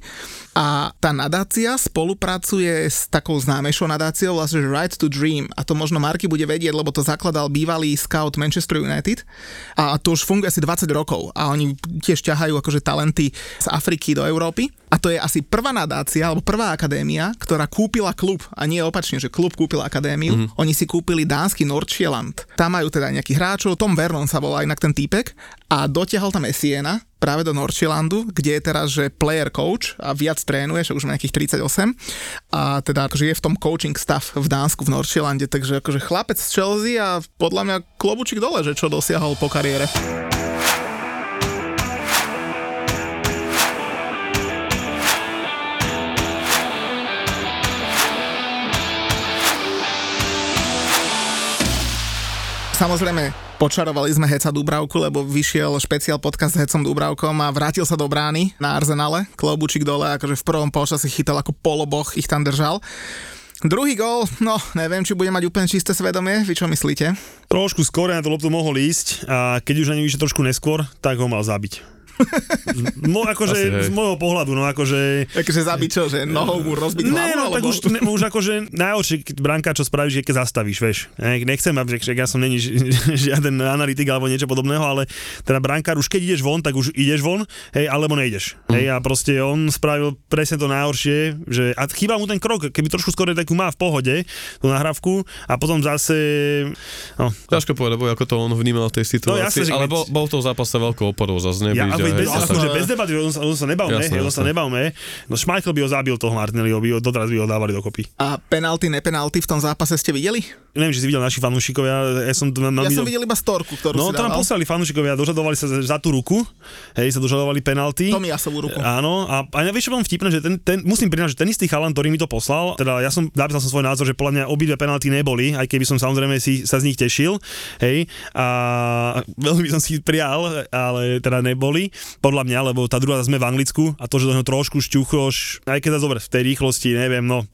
A tá nadácia spolupracuje s takou známejšou nadáciou, vlastne že Right to Dream. A to možno Marky bude vedieť, lebo to zakladal bývalý scout Manchester United. A to už funguje asi 20 rokov. A oni tiež ťahajú akože talenty z Afriky do Európy. A to je asi prvá nadácia, alebo prvá akadémia, ktorá kúpila klub. A nie opačne, že klub kúpil akadémiu. Mm-hmm. Oni si kúpili dánsky Nordsjælland. Tam majú teda nejakých hráčov, Tom Vernon sa volá inak ten týpek. A dotiahol tam Esiena, práve do Nordsjællandu, kde je teraz, že player coach a viac trénuje, že už má nejakých 38 a teda akože je v tom coaching staff v Dánsku v Nordsjællande, takže akože chlapec z Chelsea a podľa mňa klobučík dole, že čo dosiahol po kariére. Samozrejme, počarovali sme Heca Dubravku, lebo vyšiel špeciál podcast s Hecom Dubravkom a vrátil sa do brány na Arzenale, klobučík dole, akože v prvom polčase chytal ako poloboch, ich tam držal. Druhý gól, no neviem, či bude mať úplne čisté svedomie, vy čo myslíte? Trošku skôr na to loptu mohol ísť a keď už na ňu vyšiel trošku neskôr, tak ho mal zabiť. No akože z môjho pohľadu, no akože... Takže zabiť čo, že nohou mu rozbiť hlavu? Ne, no alebo... tak už, ne, už akože najhoršie, keď branka čo spravíš, je keď zastavíš, vieš. Nechcem, aby, že ja som není žiaden analytik alebo niečo podobného, ale teda brankár už keď ideš von, tak už ideš von, hej, alebo nejdeš. Mm. Hej, a proste on spravil presne to najhoršie, že a chýba mu ten krok, keby trošku skôr takú má v pohode, tú nahrávku a potom zase... No. Ťažko povedať, bo ako to on vnímal tej situácii, no, jasne, ale bol, bol v tom zápase veľkou oporou, zase nebyť. Ja, bez, akože bez debaty, on sa, on sa nebavme, jasne, on sa nebavme. No Schmeichel by ho zabil toho Martinelliho, by ho, doteraz by ho dávali dokopy. A penalty, nepenalty v tom zápase ste videli? Neviem, či si videl naši fanúšikovia. Ja som, mám ja som videl iba storku, ktorú No, si nám poslali fanúšikovia, dožadovali sa za tú ruku, hej, sa dožadovali penalty. Tomiasovú ruku. Áno, a, a ja vieš, čo vám vtipné, že ten, ten, musím priznať, že ten istý chalan, ktorý mi to poslal, teda ja som napísal som svoj názor, že podľa mňa obidve penalty neboli, aj keby som samozrejme si sa z nich tešil, hej, a veľmi som si prijal, ale teda neboli, podľa mňa, lebo tá druhá sme v Anglicku a to, že do neho trošku šťuchoš, aj keď sa zober v tej rýchlosti, neviem, no,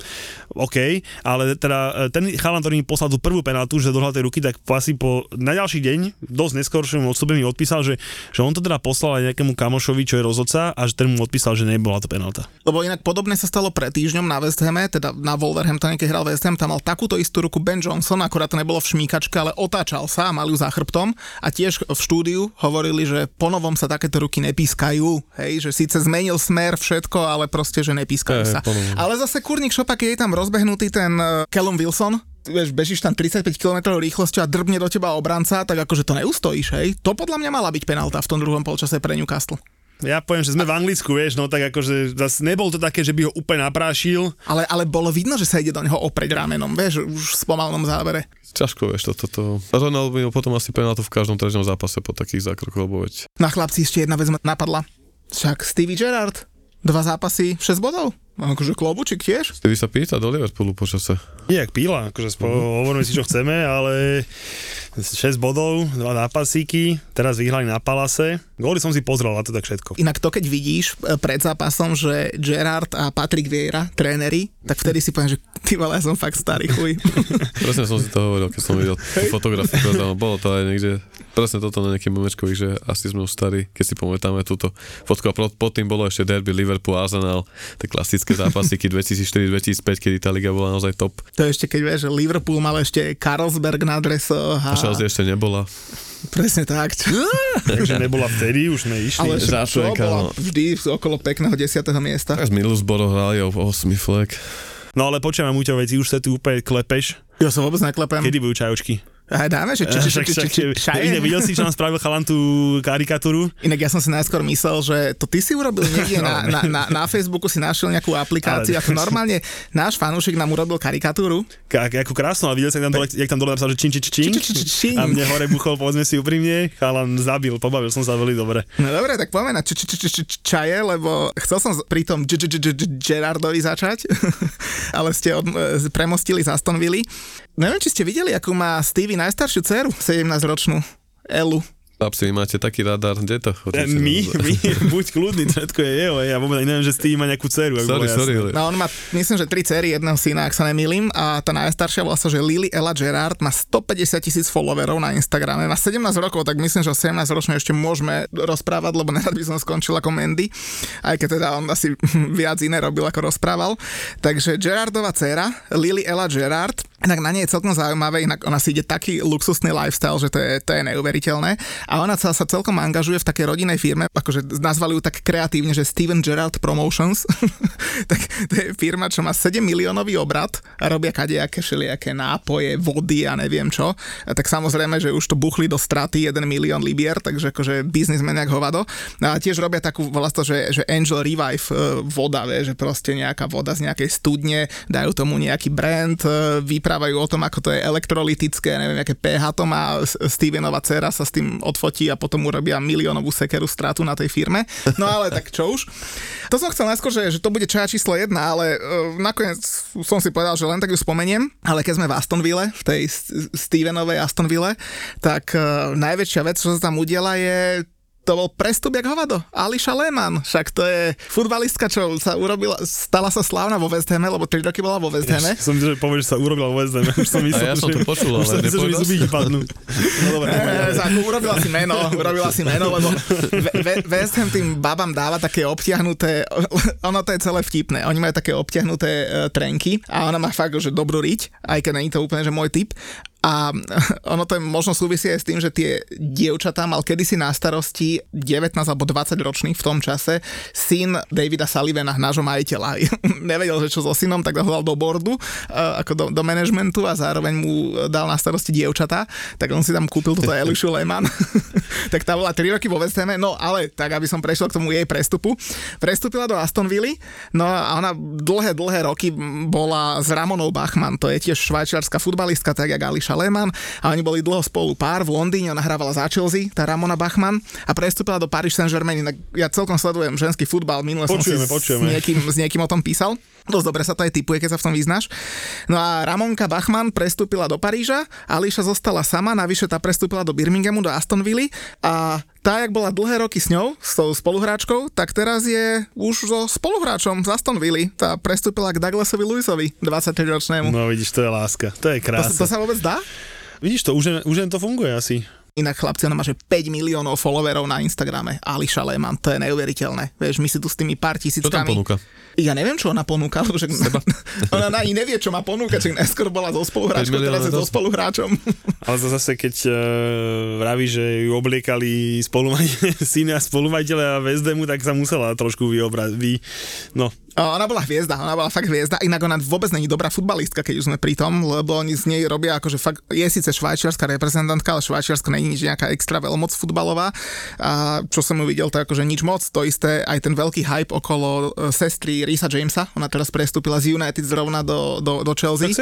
OK, ale teda ten chalan, ktorý mi poslal tú prvú penaltu, že dohľad tej ruky, tak asi po na ďalší deň, dosť neskôršom odstupe mi odpísal, že, že on to teda poslal aj nejakému kamošovi, čo je rozhodca a že ten mu odpísal, že nebola to penalta. Lebo inak podobné sa stalo pred týždňom na West Hame, teda na Wolverhamptone, keď hral West Ham, tam mal takúto istú ruku Ben Johnson, akorát to nebolo v šmíkačke, ale otáčal sa a mal ju za chrbtom a tiež v štúdiu hovorili, že ponovom sa takéto ruky nepískajú, hej, že síce zmenil smer všetko, ale proste, že nepískajú hey, sa. Ponovom. Ale zase kurník šopa, keď je tam rozbehnutý ten uh, Callum Wilson, vieš, bežíš tam 35 km rýchlosťou a drbne do teba obranca, tak akože to neustojíš, hej. To podľa mňa mala byť penálta v tom druhom polčase pre Newcastle. Ja poviem, že sme v Anglicku, vieš, no tak akože zase nebol to také, že by ho úplne naprášil. Ale, ale bolo vidno, že sa ide do neho opreť ramenom, vieš, už v spomalnom závere. Ťažko, vieš, toto. To, to. Ronaldo potom asi penáltu v každom treťom zápase po takých zákrokoch, lebo veď. Na chlapci ešte jedna vec ma napadla. Však Stevie Gerrard, dva zápasy, 6 bodov. Akože klobučík tiež? Ty sa pýta do Liverpoolu počase. Nie, jak píla, akože spo, uh-huh. hovoríme si, čo chceme, ale 6 bodov, dva nápasíky, teraz vyhrali na Palase. Góly som si pozrel a to tak všetko. Inak to, keď vidíš e, pred zápasom, že Gerard a Patrick Vieira, tréneri, tak vtedy si poviem, že ty vole, ja som fakt starý chuj. presne som si to hovoril, keď som videl fotografiu, bolo to aj niekde, presne toto na nejakým memečkových, že asi sme už starí, keď si pamätáme túto fotku a pod tým bolo ešte derby Liverpool Arsenal, tie klasické zápasíky 2004-2005, kedy tá liga bola naozaj top. To ešte keď vieš, že Liverpool mal ešte Carlsberg na dresoch a Chelsea ešte nebola. Presne tak. Takže nebola vtedy, už sme išli. Ale čo, bola vždy okolo pekného 10. miesta. Tak z Middlesbrough hrali o 8 flek. No ale počujem, Muťo, veci už sa tu úplne klepeš. Ja sa vôbec neklepem. Kedy budú čajočky? A dáme, že či, či, či, či, či, či, inak videl si, čo nám spravil chalan tú karikatúru? Inak ja som si najskôr myslel, že to ty si urobil niekde na, na, na, na Facebooku, si našiel nejakú aplikáciu, Ale- ako normálne náš fanúšik nám urobil karikatúru. Ka- ako krásno, a videl jak tam dole, jak tam dole napísal, že čin, čin, čin, Čin, a mne hore buchol, povedzme si úprimne, chalan zabil, pobavil som sa veľmi dobre. No dobre, tak poďme na č- č- č- č- č- čaje, lebo chcel som pri tom Gerardovi začať, ale ste od, e, premostili z Aston Villa. Neviem, či ste videli, akú má Stevie najstaršiu dceru, 17-ročnú. Elu. Chlapci, vy máte taký radar, kde to E, chodíte? My, my, buď kľudný, všetko je jeho, ja vôbec neviem, že Steve má nejakú dceru. Sorry, sorry. ale- No on má, myslím, že tri cery, jedného syna, ak sa nemýlim, a tá najstaršia volá sa, že Lily Ella Gerard má 150 tisíc followerov na Instagrame, má 17 rokov, tak myslím, že o 17 ročne ešte môžeme rozprávať, lebo nerad by som skončil ako Mandy, aj keď teda on asi viac iné robil, ako rozprával. Takže Gerardová dcéra, Lily Ella Gerard, inak na nej je celkom zaujímavé, inak ona si ide taký luxusný lifestyle, že to je, to je neuveriteľné. A ona sa, sa celkom angažuje v takej rodinnej firme, akože nazvali ju tak kreatívne, že Steven Gerrard Promotions. tak to je firma, čo má 7 miliónový obrad a robia kadejaké všelijaké nápoje, vody a neviem čo. A tak samozrejme, že už to buchli do straty 1 milión libier, takže akože biznismen jak hovado. No a tiež robia takú vlastne, že, že Angel Revive e, voda, vie, že proste nejaká voda z nejakej studne, dajú tomu nejaký brand, e, vyprávajú o tom, ako to je elektrolytické, neviem, aké pH to má. Stevenova dcera sa s tým odfotí a potom urobia miliónovú sekeru stratu na tej firme. No ale tak čo už. To som chcel najskôr, že, že to bude čaja číslo jedna, ale uh, nakoniec som si povedal, že len tak ju spomeniem. Ale keď sme v Astonville, v tej Stevenovej Astonville, tak uh, najväčšia vec, čo sa tam udiela je to bol prestup jak hovado. Ališa Lehmann, však to je futbalistka, čo sa urobila, stala sa slávna vo West Hame, lebo 3 roky bola vo West Hame. Som myslel, že povieš, že sa urobila vo West Ham. Už som myslel, ja som to počul, ale som myslel, že mi zuby si. padnú. No dobre. E, ako urobila si meno, urobila si meno, lebo West Ham tým babám dáva také obtiahnuté, ono to je celé vtipné, oni majú také obtiahnuté uh, trenky a ona má fakt, že dobrú riť, aj keď není to úplne, že môj typ. A ono to je možno súvisí aj s tým, že tie dievčatá mal kedysi na starosti 19 alebo 20 ročný v tom čase syn Davida Sullivana, nášho majiteľa. Nevedel, že čo so synom, tak ho dal do boardu, uh, ako do, do managementu a zároveň mu dal na starosti dievčatá, tak on si tam kúpil túto Elišu Lehmann. tak tá bola 3 roky vo West no ale tak, aby som prešiel k tomu jej prestupu. Prestúpila do Aston Villa, no a ona dlhé, dlhé roky bola s Ramonou Bachmann, to je tiež švajčiarska futbalistka, tak jak Ališa Lehmann a oni boli dlho spolu pár v Londýne, ona hrávala za Chelsea, tá Ramona Bachmann a prestúpila do Paris Saint-Germain, ja celkom sledujem ženský futbal, minule som Počujeme, si počujeme. s niekým, s niekým o tom písal. Dosť dobre sa to aj typuje, keď sa v tom vyznáš. No a Ramonka Bachmann prestúpila do Paríža, Ališa zostala sama, navyše tá prestúpila do Birminghamu, do Aston Villa a tá, jak bola dlhé roky s ňou, s tou spoluhráčkou, tak teraz je už so spoluhráčom z Aston Villa. Tá prestúpila k Douglasovi Lewisovi, 23-ročnému. No vidíš, to je láska. To je To, krása. to sa vôbec dá? Vidíš to, už, už to funguje asi. Inak chlapci, ona má že 5 miliónov followerov na Instagrame. Ališa Lehmann, to je neuveriteľné. Vieš, my si tu s tými pár Čo tam tisíckami... ponúka? Ja neviem, čo ona ponúka, lebo však ona ani nevie, čo má ponúkať, že najskôr bola so spoluhráčkou, 5 teraz je so spoluhráčom. Ale to zase, keď uh, vraví, že ju obliekali spolumajiteľe, syny a spolumajiteľe a West Hamu, tak sa musela trošku vyobrať. Vy, no, Ona bola hviezda, ona bola fakt hviezda, inak ona vôbec není dobrá futbalistka, keď už sme pri tom, lebo oni z nej robia akože fakt, je síce švajčiarska reprezentantka, ale Švajčiarsko není nič nejaká extra veľmoc futbalová. A čo som ju videl, to akože nič moc, to isté aj ten veľký hype okolo e, sestry Risa Jamesa, ona teraz prestúpila z United zrovna do, do, do Chelsea.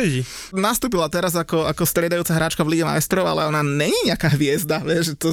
nastúpila teraz ako, ako striedajúca hráčka v Lige majstrov, ale ona není nejaká hviezda, vieš, že to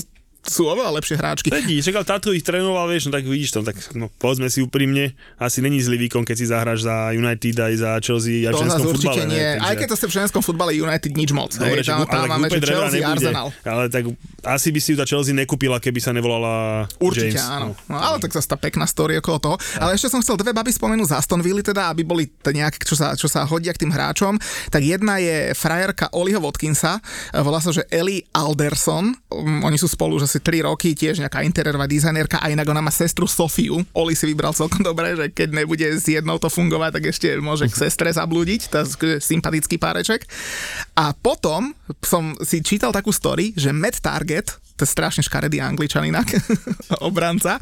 sú oveľa lepšie hráčky. Sedí, čakal, táto ich trénoval, vieš, no tak vidíš to, tak no, povedzme si úprimne, asi není zlý výkon, keď si zahráš za United aj za Chelsea aj v To ženskom zase určite futbale. nie. ne, takže- Aj keď to ste v ženskom futbale United nič moc. Dobre, hej, že, tam, ale tam máme, že Chelsea, nebude. Arsenal. Ale tak asi by si ju tá Chelsea nekúpila, keby sa nevolala Určite James. áno. No, ale tak zase tá pekná story okolo toho. Ale ešte som chcel dve baby spomenúť z Aston Villa, teda, aby boli nejaké, čo sa, čo sa hodia k tým hráčom. Tak jedna je frajerka Oliho Watkinsa, volá sa, že Ellie Alderson. Um, oni sú spolu už asi 3 roky, tiež nejaká interiérová dizajnerka a inak ona má sestru Sofiu. Oli si vybral celkom dobre, že keď nebude s jednou to fungovať, tak ešte môže k sestre zablúdiť. Je sympatický páreček. A potom som si čítal takú story, že Matt Target, to je strašne škaredý angličan inak, obranca.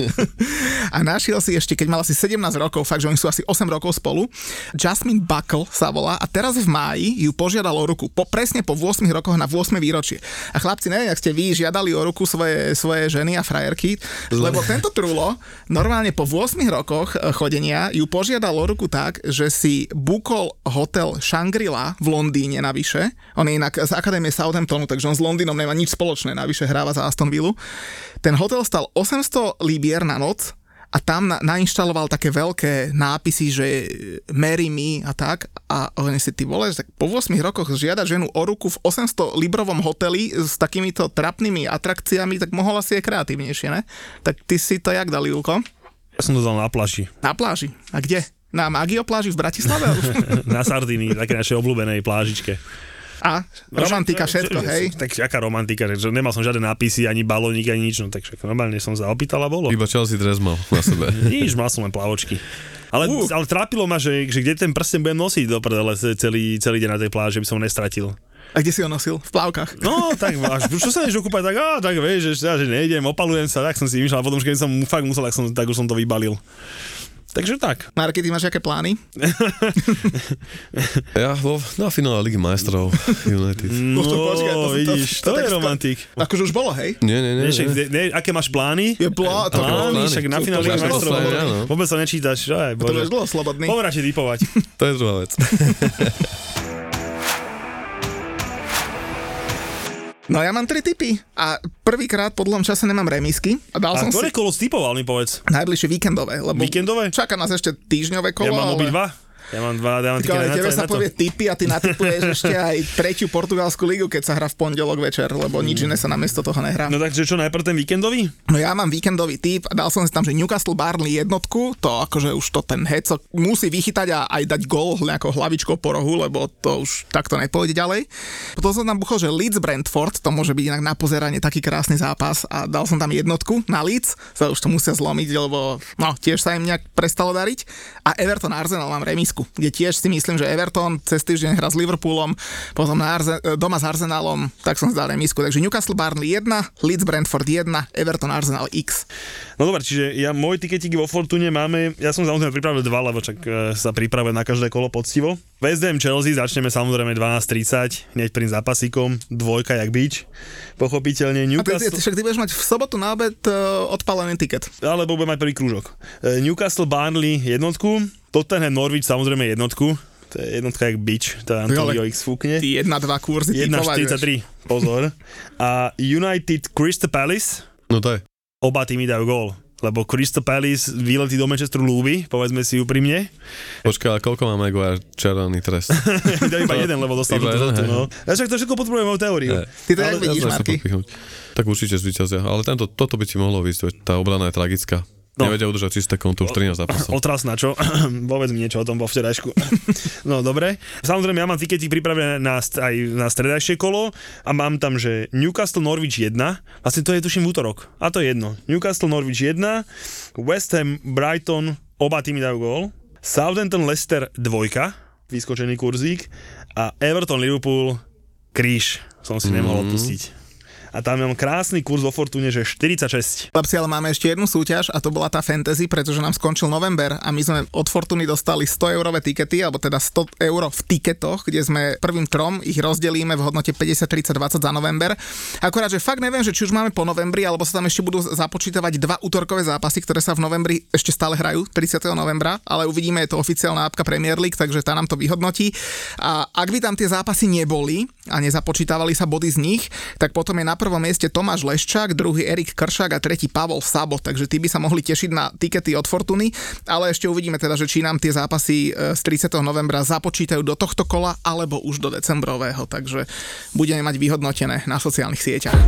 A našiel si ešte, keď mal asi 17 rokov, fakt, že oni sú asi 8 rokov spolu, Jasmine Buckle sa volá a teraz v máji ju požiadal o ruku, po, presne po 8 rokoch na 8 výročie. A chlapci, neviem, ak ste vy žiadali o ruku svoje, svoje ženy a frajerky, lebo tento trulo normálne po 8 rokoch eh, chodenia ju požiadal o ruku tak, že si bukol hotel Shangri-La v Londýne navyše. On je inak z Akadémie Southamptonu, takže on s Londýnom nemá nič spoločné, navyše hráva za Aston Villa. Ten hotel stal 800 libier na noc a tam na, nainštaloval také veľké nápisy, že Mary me a tak. A oni si ty vole, tak po 8 rokoch žiadať ženu o ruku v 800 librovom hoteli s takýmito trapnými atrakciami, tak mohol asi je kreatívnejšie, ne? Tak ty si to jak dal, Julko? Ja som to dal na pláži. Na pláži. A kde? Na Magio pláži v Bratislave? na Sardinii, také našej obľúbenej plážičke. A romantika, všetko, hej? Tak aká romantika, že nemal som žiadne nápisy, ani balónik, ani nič, no tak však normálne som sa opýtal a bolo. Iba Chelsea dres mal na sebe. Nič, mal som len plavočky. Ale, uh. ale trápilo ma, že, že kde ten prsten budem nosiť do prdele celý, celý deň na tej pláži, aby som ho nestratil. A kde si ho nosil? V plávkach? No, tak až, čo sa ideš dokúpať, tak, á, tak vieš, že, že nejdem, opalujem sa, tak som si vyšľal, a potom, keď som fakt musel, tak, som, tak už som to vybalil. Takže tak. Marky, ty máš aké plány? ja vo, na finále Ligy majstrov United. No, to, počkaj, to, vidíš, to, to, to, je romantik. Akože už bolo, hej? Nie, nie, nie. nie, nie aké máš plány? Je plá, to plány, však na finále Ligy majstrov. No. Vôbec sa nečítaš, že? To budeš dlho slobodný. Radšej typovať. to je druhá vec. No ja mám tri typy a prvýkrát po dlhom čase nemám remisky. A, dal a som ktoré si... kolo stipoval mi povedz? Najbližšie víkendové, lebo víkendové? čaká nás ešte týždňové kolo. Ja mám ale... Ja mám dva, ja mám ale tebe sa povie typy a ty natypuješ ešte aj tretiu portugalskú ligu, keď sa hrá v pondelok večer, lebo nič iné sa namiesto toho nehrá. No takže čo, najprv ten víkendový? No ja mám víkendový typ a dal som si tam, že Newcastle Barnley jednotku, to akože už to ten hecok musí vychytať a aj dať gol nejakou hlavičkou po rohu, lebo to už takto nepôjde ďalej. Potom som tam buchol, že Leeds Brentford, to môže byť inak na pozeranie taký krásny zápas a dal som tam jednotku na Leeds, sa už to musia zlomiť, lebo no, tiež sa im nejak prestalo dariť. A Everton Arsenal mám remisku, kde tiež si myslím, že Everton cez týždeň hrá s Liverpoolom, potom na Arze- doma s Arsenalom, tak som zdal remisku. Takže Newcastle Barnley 1, Leeds Brentford 1, Everton Arsenal X. No dobre, čiže ja môj tiketík vo Fortune máme, ja som samozrejme pripravil dva, lebo čak e, sa pripravuje na každé kolo poctivo. West Ham Chelsea začneme samozrejme 12.30, hneď prvým zápasíkom, dvojka jak bič, pochopiteľne. Newcastle... A ty, ty, však ty budeš mať v sobotu na obed uh, odpálený tiket. Alebo budem mať prvý krúžok. Newcastle Barnley jednotku, Tottenham Norwich samozrejme jednotku, to je jednotka jak bič, to Antonio X fúkne. 1-2 kurzy 1-43, pozor. A United Crystal Palace. No to je. Oba týmy dajú gól lebo Crystal Palace výlety do Manchesteru ľúbi, povedzme si úprimne. Počkaj, ale koľko má Maguire červený trest? to iba jeden, lebo dostal iba jeden, no. Ja však to všetko podporujem o teóriu. Je. Ty to ale, jak vidíš, Marky? Tak určite zvíťazia, ale tento, toto by ti mohlo výsť, tá obrana je tragická. No. Nevedia udržať čisté konto už 13 zápasov. Otrasná, čo? Povedz mi niečo o tom vo včerajšku. no dobre. Samozrejme, ja mám tiketík pripravené na, aj na stredajšie kolo a mám tam, že Newcastle Norwich 1, vlastne to je tuším v útorok. A to je jedno. Newcastle Norwich 1, West Ham Brighton, oba týmy dajú gól. Southampton Leicester 2, vyskočený kurzík a Everton Liverpool kríž som si nemohol mm. odpustiť a tam mám krásny kurz vo Fortune, že 46. Chlapci, ale máme ešte jednu súťaž a to bola tá fantasy, pretože nám skončil november a my sme od Fortuny dostali 100 eurové tikety, alebo teda 100 euro v tiketoch, kde sme prvým trom ich rozdelíme v hodnote 50, 30, 20 za november. Akorát, že fakt neviem, že či už máme po novembri, alebo sa tam ešte budú započítavať dva útorkové zápasy, ktoré sa v novembri ešte stále hrajú, 30. novembra, ale uvidíme, je to oficiálna apka Premier League, takže tá nám to vyhodnotí. A ak by tam tie zápasy neboli a nezapočítavali sa body z nich, tak potom je na prvom mieste Tomáš Leščák, druhý Erik Kršák a tretí Pavol Sabo, takže tí by sa mohli tešiť na tikety od Fortuny, ale ešte uvidíme teda, že či nám tie zápasy e, z 30. novembra započítajú do tohto kola alebo už do decembrového, takže budeme mať vyhodnotené na sociálnych sieťach.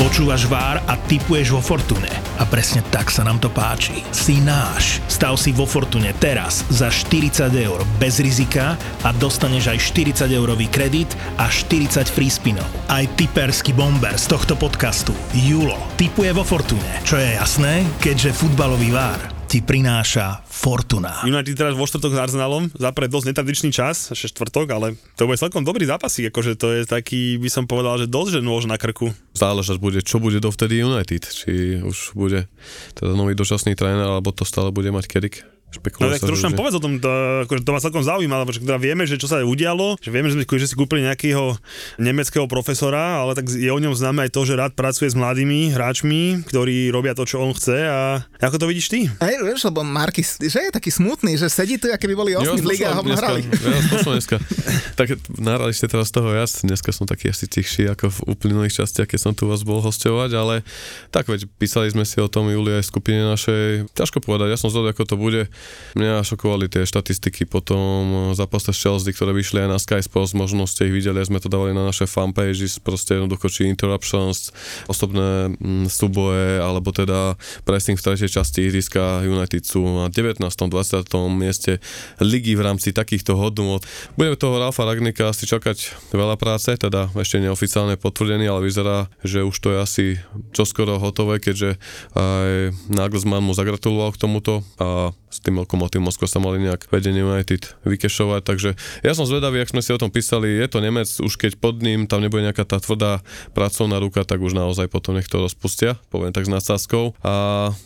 Počúvaš Vár a typuješ vo Fortune. A presne tak sa nám to páči. Si náš. Stav si vo Fortune teraz za 40 eur bez rizika a dostaneš aj 40 eurový kredit a 40 free spinov. Aj typerský bomber z tohto podcastu, Julo, typuje vo Fortune. Čo je jasné, keďže futbalový Vár ti prináša Fortuna. United teraz vo štvrtok s Arsenalom, zapre dosť netradičný čas, ešte štvrtok, ale to bude celkom dobrý zápasík, akože to je taký, by som povedal, že dosť, že nôž na krku. Záležať bude, čo bude dovtedy United, či už bude teda nový dočasný tréner, alebo to stále bude mať Kerik. No tak trošku nám povedz o tom, to, akože to ma celkom zaujíma, lebo teda vieme, že čo sa udialo, že vieme, že, sme, že si kúpili nejakého nemeckého profesora, ale tak je o ňom známe aj to, že rád pracuje s mladými hráčmi, ktorí robia to, čo on chce a ako to vidíš ty? Hej, vieš, lebo Markis, že je taký smutný, že sedí tu, aké by boli 8 v lige a ho hrali. Ja dneska. tak nahrali ste teraz toho ja dneska som taký asi tichší ako v uplynulých častiach, keď som tu vás bol hostovať, ale tak veď písali sme si o tom Julia aj skupine našej. Ťažko povedať, ja som zvedavý, ako to bude Mňa šokovali tie štatistiky potom zápase Chelsea, ktoré vyšli aj na Sky Sports, možno ste ich videli, sme to dávali na naše fanpage, proste jednoducho či interruptions, osobné mm, súboje, alebo teda pressing v tretej časti ihriska United sú na 19. 20. mieste ligy v rámci takýchto hodnôt. Budeme toho Ralfa Ragnika asi čakať veľa práce, teda ešte neoficiálne potvrdený, ale vyzerá, že už to je asi čoskoro hotové, keďže aj Nagelsmann mu zagratuloval k tomuto a s tým Lokomotív Moskva sa mali nejak vedenie United vykešovať, takže ja som zvedavý, ak sme si o tom písali, je to Nemec, už keď pod ním tam nebude nejaká tá tvrdá pracovná ruka, tak už naozaj potom nech to rozpustia, poviem tak s nadsázkou. A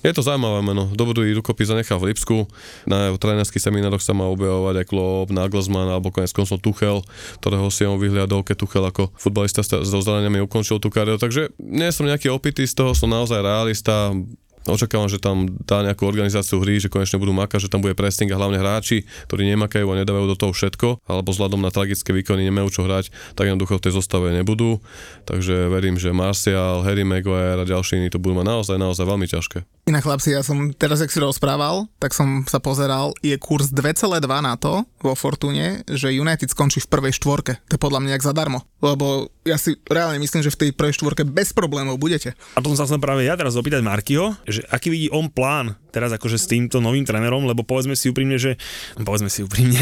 je to zaujímavé meno, dobrý rukopis zanechal v Lipsku, na trénerských seminároch sa má objavovať aj Klopp, Nagelsmann alebo konec koncov Tuchel, ktorého si on vyhliadol, keď Tuchel ako futbalista so zraneniami ukončil tú kariéru, takže nie som nejaký opitý z toho, som naozaj realista, Očakávam, že tam dá nejakú organizáciu hry, že konečne budú makať, že tam bude pressing a hlavne hráči, ktorí nemakajú a nedávajú do toho všetko, alebo vzhľadom na tragické výkony nemajú čo hrať, tak jednoducho v tej zostave nebudú. Takže verím, že Martial, Harry Maguire a ďalší iní to budú mať naozaj, naozaj veľmi ťažké. Inak chlapci, ja som teraz, ak si rozprával, tak som sa pozeral, je kurz 2,2 na to vo Fortune, že United skončí v prvej štvorke. To je podľa mňa jak zadarmo. Lebo ja si reálne myslím, že v tej prvej štvorke bez problémov budete. A to som sa chcel práve ja teraz opýtať Markyho, že aký vidí on plán teraz akože s týmto novým trénerom, lebo povedzme si úprimne, že povedzme si úprimne.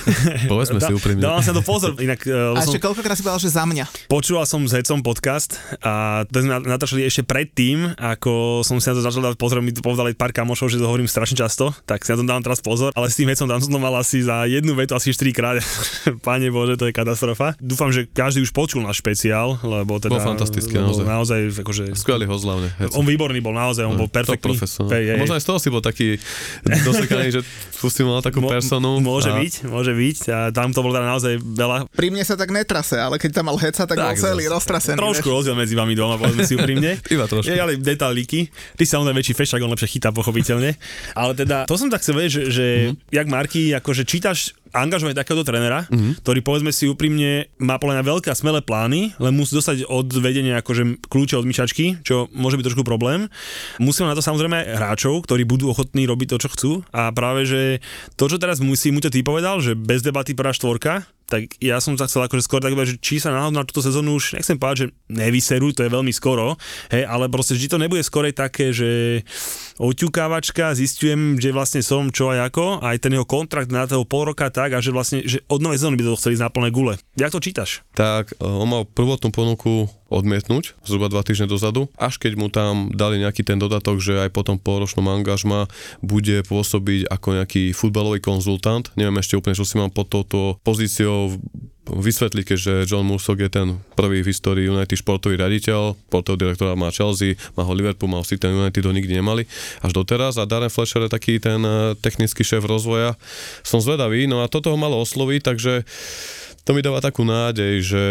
povedzme si úprimne. Dávam sa to pozor. Inak, uh, a ešte som, koľkokrát si povedal, že za mňa. Počúval som s Hecom podcast a to sme natáčali ešte predtým, ako som si na to začal dávať pozor, mi to povedali pár kamošov, že to hovorím strašne často, tak si na to dávam teraz pozor, ale s tým Hecom tam som to mal asi za jednu vetu asi 4 krát. Pane Bože, to je katastrofa. Dúfam, že každý už počul náš špeciál, lebo teda... Bol fantastický, naozaj. naozaj akože, Skvelý host hlavne. On výborný bol, naozaj, on bol perfektný. Možno aj z toho si bol taký dosekaný, že si mal takú personu. Môže a... byť, môže byť. A tam to bolo teda naozaj veľa. Pri mne sa tak netrase, ale keď tam mal heca, tak, tak bol celý roztrasený. Trošku vieš? rozdiel medzi vami doma, povedzme si úprimne. Iba trošku. Je, ale detailíky. Ty sa on väčší fešak, on lepšie chytá, pochopiteľne. Ale teda, to som tak chcel vedieť, že, že mm-hmm. jak Marky, akože čítaš angažovať takéhoto trénera, mm-hmm. ktorý povedzme si úprimne má podľa mňa veľké a smelé plány, len musí dostať od vedenia akože kľúče od myšačky, čo môže byť trošku problém. Musíme na to samozrejme hráčov, ktorí budú ochotní robiť to, čo chcú a práve, že to, čo teraz musí, mu to ty povedal, že bez debaty prvá štvorka, tak ja som sa chcel akože skôr tak že či sa náhodou na túto sezónu už, nechcem povedať, že nevyserú, to je veľmi skoro, hej, ale proste vždy to nebude skorej také, že oťukávačka, zistujem, že vlastne som čo aj ako, aj ten jeho kontrakt na toho pol roka tak a že vlastne, že od novej sezóny by to chceli na plné gule. Jak to čítaš? Tak, e, on mal prvotnú ponuku odmietnúť zhruba dva týždne dozadu, až keď mu tam dali nejaký ten dodatok, že aj po tom polročnom angažma bude pôsobiť ako nejaký futbalový konzultant. Neviem ešte úplne, čo si mám pod touto pozíciou vysvetliť, keďže John Musok je ten prvý v histórii United športový raditeľ, športový direktora má Chelsea, má ho Liverpool, má ho City United ho nikdy nemali. Až doteraz. A Darren Fletcher je taký ten eh, technický šéf rozvoja. Som zvedavý, no a toto ho malo osloviť, takže to mi dáva takú nádej, že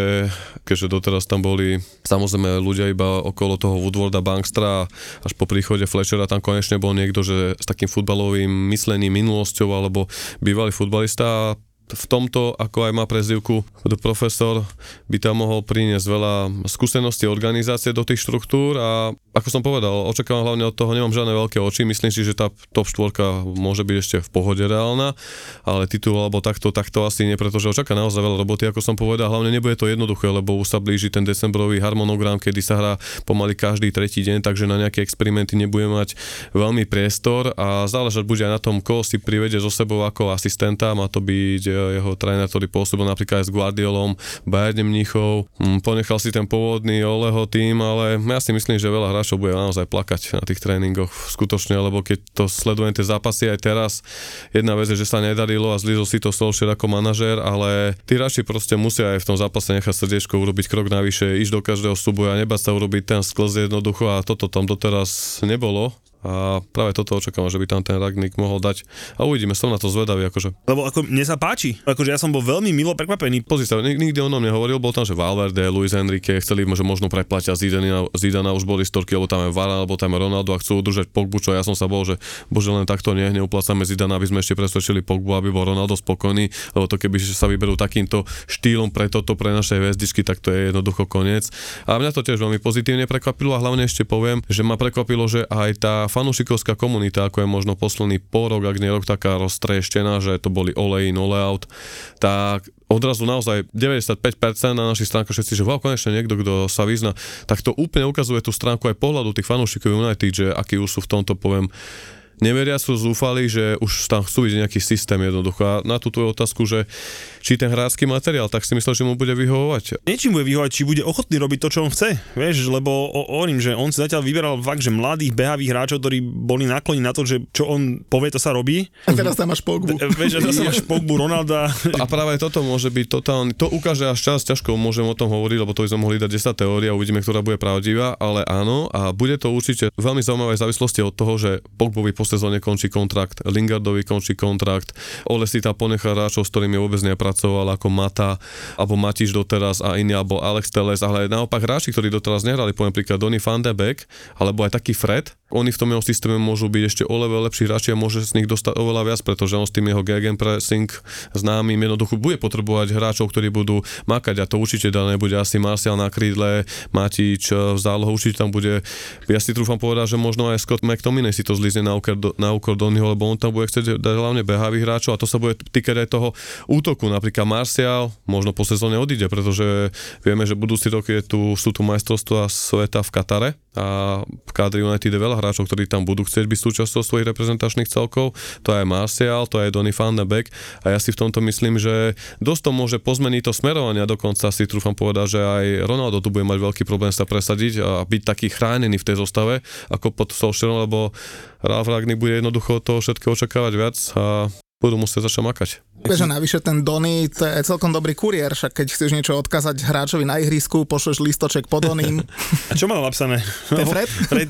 keďže doteraz tam boli samozrejme ľudia iba okolo toho Woodwarda Bankstra až po príchode Fletchera tam konečne bol niekto, že s takým futbalovým myslením, minulosťou alebo bývalý futbalista v tomto, ako aj má prezivku profesor, by tam mohol priniesť veľa skúseností organizácie do tých štruktúr a ako som povedal, očakávam hlavne od toho, nemám žiadne veľké oči, myslím si, že tá top 4 môže byť ešte v pohode reálna, ale titul alebo takto, takto asi nie, pretože očaká naozaj veľa roboty, ako som povedal, hlavne nebude to jednoduché, lebo už sa blíži ten decembrový harmonogram, kedy sa hrá pomaly každý tretí deň, takže na nejaké experimenty nebude mať veľmi priestor a záležať bude aj na tom, koho si privede so sebou ako asistenta, má to byť jeho tréner, ktorý pôsobil napríklad aj s Guardiolom, Bayern Mníchov, hm, ponechal si ten pôvodný Oleho tým, ale ja si myslím, že veľa hráčov bude naozaj plakať na tých tréningoch skutočne, lebo keď to sledujem tie zápasy aj teraz, jedna vec je, že sa nedarilo a zlízol si to Solskjaer ako manažér, ale tí hráči proste musia aj v tom zápase nechať srdiečko urobiť krok navyše, ísť do každého súboja, nebať sa urobiť ten sklz jednoducho a toto tam doteraz nebolo a práve toto očakávam, že by tam ten Ragnik mohol dať a uvidíme, som na to zvedavý. Akože. Lebo ako mne sa páči, akože ja som bol veľmi milo prekvapený. Pozri sa, nikdy o tom nehovoril, bol tam, že Valverde, Luis Enrique chceli že možno preplatia Zidana, Zidana už boli storky, lebo tam je Vara, alebo tam je Ronaldo a chcú udržať Pogbu, čo ja som sa bol, že bože len takto nie, neuplácame Zidana, aby sme ešte presvedčili Pogbu, aby bol Ronaldo spokojný, lebo to keby sa vyberú takýmto štýlom pre toto, pre naše hviezdičky, tak to je jednoducho koniec. A mňa to tiež veľmi pozitívne prekvapilo a hlavne ešte poviem, že ma prekvapilo, že aj tá fanúšikovská komunita, ako je možno posledný pol rok, ak nie rok taká roztrieštená, že to boli olej, no out, tak odrazu naozaj 95% na našich stránkach všetci, že wow, konečne niekto, kto sa vyzna, tak to úplne ukazuje tú stránku aj pohľadu tých fanúšikov United, že akí už sú v tomto, poviem, neveria sú zúfali, že už tam chcú vidieť nejaký systém jednoducho. A na tú tvoju otázku, že či ten hrácky materiál, tak si myslel, že mu bude vyhovovať. Niečím bude vyhovovať, či bude ochotný robiť to, čo on chce. Vieš, lebo hovorím, že on si zatiaľ vyberal fakt, že mladých behavých hráčov, ktorí boli naklonení na to, že čo on povie, to sa robí. A teraz tam máš Pogbu. Vieš, teraz tam máš Pogbu, Ronalda. A práve toto môže byť totálny, to ukáže až čas, ťažko môžem o tom hovoriť, lebo to by sme mohli dať 10 teórií a uvidíme, ktorá bude pravdivá, ale áno, a bude to určite veľmi zaujímavé v závislosti od toho, že Pogbovi po sezóne končí kontrakt, Lingardovi končí kontrakt, Ole si tam ponechá hráčov, s ktorými vôbec nepracoval, ako Mata, alebo Matiš doteraz a iný, alebo Alex Teles, ale naopak hráči, ktorí doteraz nehrali, poviem príklad Donny van de Beek, alebo aj taký Fred, oni v tom jeho systéme môžu byť ešte oveľa lepší hráči a môže z nich dostať oveľa viac, pretože on s tým jeho pressing známym jednoducho bude potrebovať hráčov, ktorí budú makať a to určite dá nebude asi Martial na krídle, Matič v zálohu, určite tam bude, ja si trúfam povedať, že možno aj Scott McTominay si to zlízne na úkor, na úkor Donnyho, lebo on tam bude chcieť dať hlavne behavých hráčov a to sa bude týkať aj toho útoku, napríklad Martial možno po sezóne odíde, pretože vieme, že budúci rok je tu, sú tu majstrovstvá sveta v Katare a v kádri United je veľa hráčov, ktorí tam budú chcieť byť súčasťou svojich reprezentačných celkov. To je Martial, to je Donny van de Beek a ja si v tomto myslím, že dosť to môže pozmeniť to smerovanie dokonca si trúfam povedať, že aj Ronaldo tu bude mať veľký problém sa presadiť a byť taký chránený v tej zostave ako pod Solskjaerom, lebo Ralf Ragnik bude jednoducho toho všetkého očakávať viac a budú musieť začať makať. Vieš, že navyše ten Dony, to je celkom dobrý kuriér, však keď chceš niečo odkázať hráčovi na ihrisku, pošleš listoček pod Doným. A čo mal napísané? Ten Fred? Fred?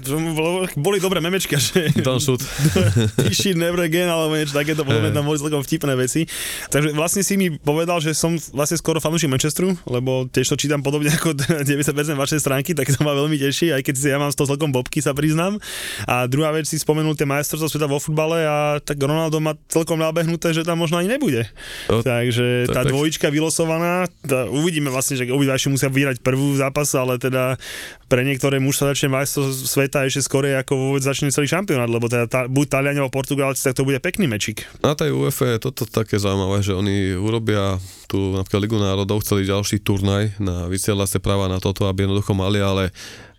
Boli dobré memečka, že... Don't shoot. Shit never again, alebo niečo takéto, podľa tam boli celkom vtipné veci. Takže vlastne si mi povedal, že som vlastne skoro fanúšik Manchesteru, lebo tiež to čítam podobne ako 90% vašej stránky, tak to ma veľmi teší, aj keď si ja mám z toho celkom bobky, sa priznám. A druhá vec si spomenul tie majstrovstvá sveta vo futbale a tak Ronaldo má celkom nabehnuté, že tam možno ani nebude bude. No, Takže tá tak. dvojička vylosovaná, tá, uvidíme vlastne, že obidvaši musia vyhrať prvú zápas, ale teda pre niektoré mužstva začne majstvo sveta ešte skorej, ako vôbec začne celý šampionát, lebo teda tá, buď Taliani alebo Portugálci, tak to bude pekný mečik. Na tej UEFA je toto také zaujímavé, že oni urobia tú napríklad Ligu národov, chceli ďalší turnaj na vysielacie práva na toto, aby jednoducho mali, ale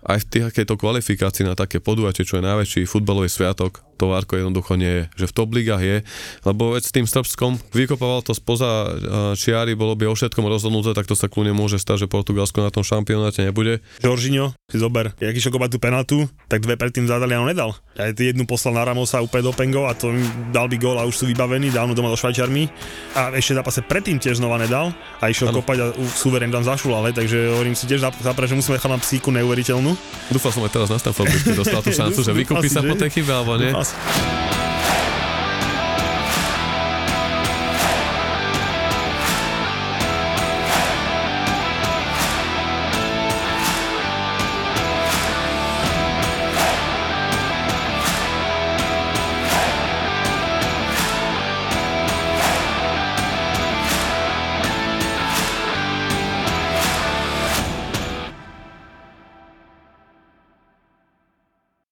aj v takéto kvalifikácii na také podujatie, čo je najväčší futbalový sviatok, to Várko jednoducho nie je. Že v top ligách je, lebo veď s tým Srbskom vykopával to spoza čiary, bolo by o všetkom rozhodnuté, tak to sa kľúne môže stať, že Portugalsko na tom šampionáte nebude. Jorginho, si zober, jak išiel tú penaltu, tak dve predtým za Daliano nedal. Aj jednu poslal na Ramosa úplne do Pengo a to dal by gól a už sú vybavení, dávno doma do Švajčarmi. A ešte zápase predtým tiež znova nedal a išiel ano. kopať a suverén tam zašul, ale takže hovorím si tiež zapre, že musíme na psíku neuveriteľnú. Dúfal som aj teraz na Stanford, dostal tú šancu, že vykúpi sa po tej chybe, alebo nie? Dúfal